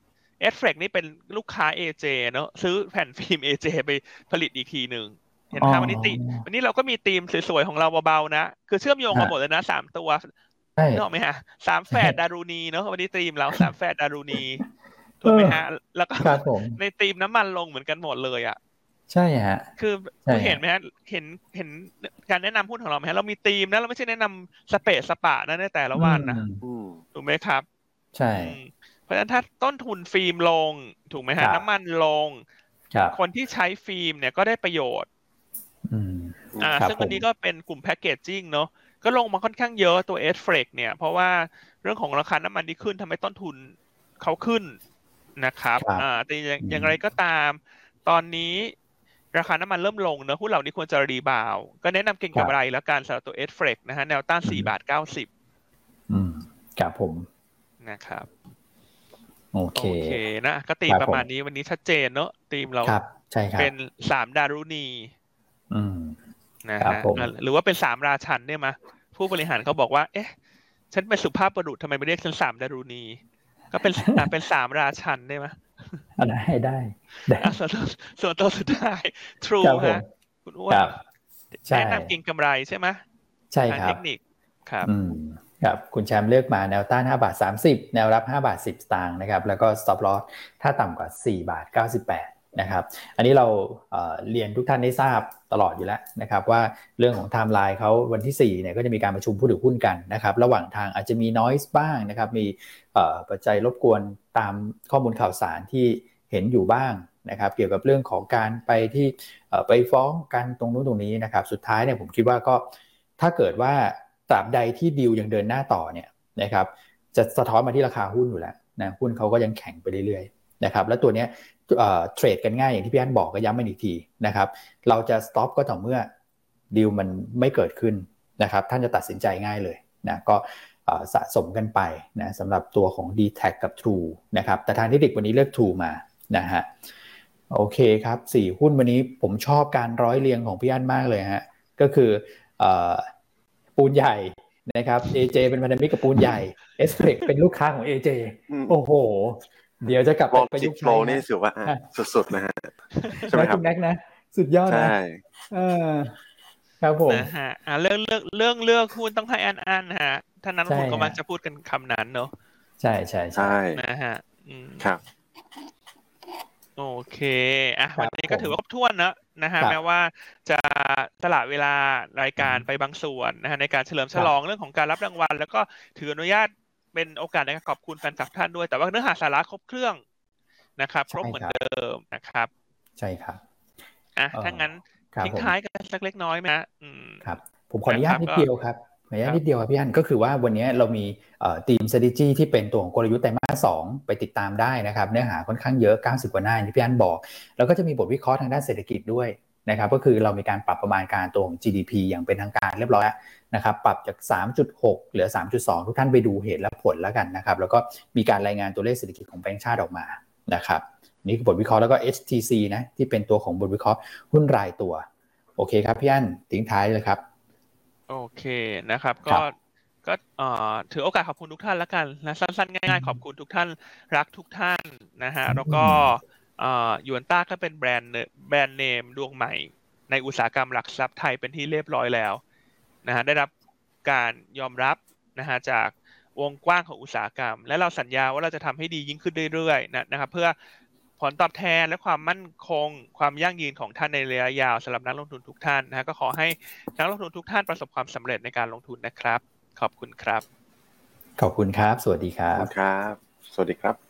Speaker 2: s f r e x นี่เป็นลูกค้า AJ เนอะซื้อแผ่นฟิล์ม AJ ไปผลิตอีกทีหนึ่งเห็นไหมวันนี้ตีวันนี้เราก็มีธีมสวยๆ ของเราเบาๆนะ คือเชื่อมโยงกันหมดเลยนะสามตัวนึกออกไหมฮะสามแฝดดารุณีเนาะวันนี้ธีมเราสามแฝดดารุณีถูกไหมฮะ แล้วก็ในธีมน้ำมันลงเหมือนกันหมดเลยอะ
Speaker 1: ใช่ฮะ
Speaker 2: คือเห็นไหมฮะเห็นเห็นการแนะนำหุ้นของเราไหมฮะเรามีธีมนะเราไม่ใช่แนะนำสเปซสปะนะในแต่ละวันนะถูกไหมครับ
Speaker 1: ใช่
Speaker 2: เพราะฉะนั้นถ้าต้นทุนฟิล์มลง ถูกไหมฮะน้ำมันลงคนที่ใช้ฟิล์มเนี่ยก็ได้ประโยชน์อ่าซึ่งวันนี้ก็เป็นกลุ่ม packaging เนาะก็ลงมาค่อนข้างเยอะตัว SFLEX เนี่ย เพราะว่าเรื่องของราคาน้ำมันที่ขึ้นทำให้ต้นทุนเขาขึ้นนะครับ อ่าแต่อย่างไรก็ตาม ตอนนี้ ราคาน้ำมันเริ่มลงเนอะหุ้นเหล่านี้ควรจะ rebound ก็แนะนำเก็งกำไรแล้วกันสำหรับตัว SFLEX นะฮะแนวต้านสี่บาทเก้าสิบ
Speaker 1: อืมครับผม
Speaker 2: นะครับ
Speaker 1: โอเคโอ
Speaker 2: เคนะก็ตีประมาณนี้วันนี้ชัดเจนเนอะตีมเรา
Speaker 1: ใช่ครับ
Speaker 2: เป็นสามดารุณี
Speaker 1: อืม
Speaker 2: นะฮะหรือว่าเป็นสามราชันเนี่ยมะผู้บริหารเขาบอกว่า เอ๊ะ ฉันเป็นสุภาพบุรุษทำไมไม่เรียกฉันสามดารุณี ก็เป็นเป็นสามราชันได้ไหม
Speaker 1: ได้ได้
Speaker 2: ส่วนส่วนตัวสุดท้าย True ฮะคุณอ้วนแนะนำกินกำไรใช่ไหม
Speaker 1: ใช่ครับเท
Speaker 2: คนิคครับ
Speaker 1: ครับคุณแชมป์เลือกมาแนวต้าน 5 บาท 30 แนวรับ 5 บาท 10 สตางค์นะครับ แล้วก็ stop loss ถ้าต่ำกว่า 4 บาท 98 นะครับ อันนี้เราเรียนทุกท่านได้ทราบตลอดอยู่แล้วนะครับว่าเรื่องของไทม์ไลน์เขาวันที่4เนี่ยก็จะมีการประชุมผู้ถือหุ้นกันนะครับ ระหว่างทางอาจจะมีน้อยส์บ้างนะครับ มีปัจจัยรบกวนตามข้อมูลข่าวสารที่เห็นอยู่บ้างนะครับ เกี่ยวกับเรื่องของการไปที่ไปฟ้องกันตรงนู้นตรงนี้นะครับ สุดท้ายเนี่ยผมคิดว่าก็ถ้าเกิดว่าตราบใดที่ดีลยังเดินหน้าต่อเนี่ยนะครับ จะสะท้อนมาที่ราคาหุ้นอยู่แล้วนะหุ้นเขาก็ยังแข็งไปเรื่อยๆนะครับ แล้วตัวเนี้ย เทรดกันง่ายอย่างที่พี่อันบอกก็ย้ำมาอีกทีนะครับ เราจะสต็อปก็ต่อเมื่อดีลมันไม่เกิดขึ้นนะครับ ท่านจะตัดสินใจง่ายเลยนะก็สะสมกันไปนะสำหรับตัวของ d t แทกับ True นะครับ แต่ทางเทคนิควันนี้เลือก True มานะฮะโอเคครับสี่หุ้นวันนี้ผมชอบการร้อยเรียงของพี่อันมากเลยฮะก็คือปูนใหญ่นะครับ AJ เป็นพันธมิตรกับปูนใหญ่เอสเพกเป็นลูกค้าของ AJ โอ้โห เดี๋ยวจะกลับไป
Speaker 3: ประยุกต์ใช้นี่ถือว่าสุดๆนะฮะ
Speaker 1: ใช่ไหมครับคุณแม็กนะ สุดยอดนะ เออครับผม
Speaker 2: นะฮะเรื่องเรื่องเรื่องเลือกหุ้นต้องให้อันอันฮะท่านั้นคุณก็มักจะพูดกันคำนั้นเนาะ
Speaker 1: ใช่ใช่
Speaker 3: ใช่
Speaker 2: นะฮะ
Speaker 3: ครับ
Speaker 2: โอเคอะวันนี้ก็ถือว่าครบถ้วนนะนะฮะแม้ว่าจะสละเวลารายการไปบางส่วนนะฮะในการเฉลิมฉลองเรื่องของการรับรางวัล แล้วก็ถืออนุญาต เป็นโอกาสในการขอบคุณแฟนคลับท่านด้วย แต่ว่าเนื้อหาสาระครบเครื่องนะครับ ครบเหมือนเดิมนะครับ
Speaker 1: ใช่ครับ
Speaker 2: อะถ้างั้นทิ้งท้ายกันสักเล็กน้อยไหม
Speaker 1: ครับ ผมขออนุญาตนิดเดียวครับขออนุญาตนิดเดียวครับพี่อันก็คือว่าวันนี้เรามีทีม strategy ที่เป็นตัวของกลยุทธ์ไตรมาสสองไปติดตามได้นะครับ เนื้อหาค่อนข้างเยอะ 90 กว่าหน้าที่พี่อันบอก แล้วก็จะมีบทวิเคราะห์ทางด้านเศรษฐกิจด้วย นะครับก็คือเรามีการปรับประมาณการตัวของ GDP อย่างเป็นทางการเรียบร้อยนะครับปรับจาก 3.6 เหลือ 3.2 ทุกท่านไปดูเหตุและผลแล้วกันนะครับแล้วก็มีการรายงานตัวเลขเศรษฐกิจของแบงก์ชาติออกมานะครับนี่คือบทวิเคราะห์แล้วก็ HTC นะที่เป็นตัวของบทวิเคราะห์หุ้นรายตัว โอเคครับพี่อันทิ้งท้ายเลยครับ
Speaker 2: โอเคนะครับก็ก็ถือโอกาสขอบคุณทุกท่านแล้วกันนะสั้นๆง่ายๆขอบคุณทุกท่านรักทุกท่านนะฮะแล้วก็ ยูนต้าก็เป็นแบรนด์แบรนด์เนมดวงใหม่ ในอุตสาหกรรมหลักทรัพย์ไทยเป็นที่เรียบร้อยแล้วนะฮะได้รับการยอมรับนะฮะจากวงกว้างของอุตสาหกรรม และเราสัญญาว่าเราจะทำให้ดียิ่งขึ้นเรื่อยๆนะนะครับเพื่อผลตอบแทนและความมั่นคงความยั่งยืนของท่านในระยะยาวสำหรับนักลงทุนทุกท่านนะก็ขอให้นักลงทุนทุกท่านประสบความสำเร็จในการลงทุนนะครับ ขอบคุณครับ
Speaker 1: ขอบคุณครับ สวัสดีครับ
Speaker 3: ครับ สวัสดีครับ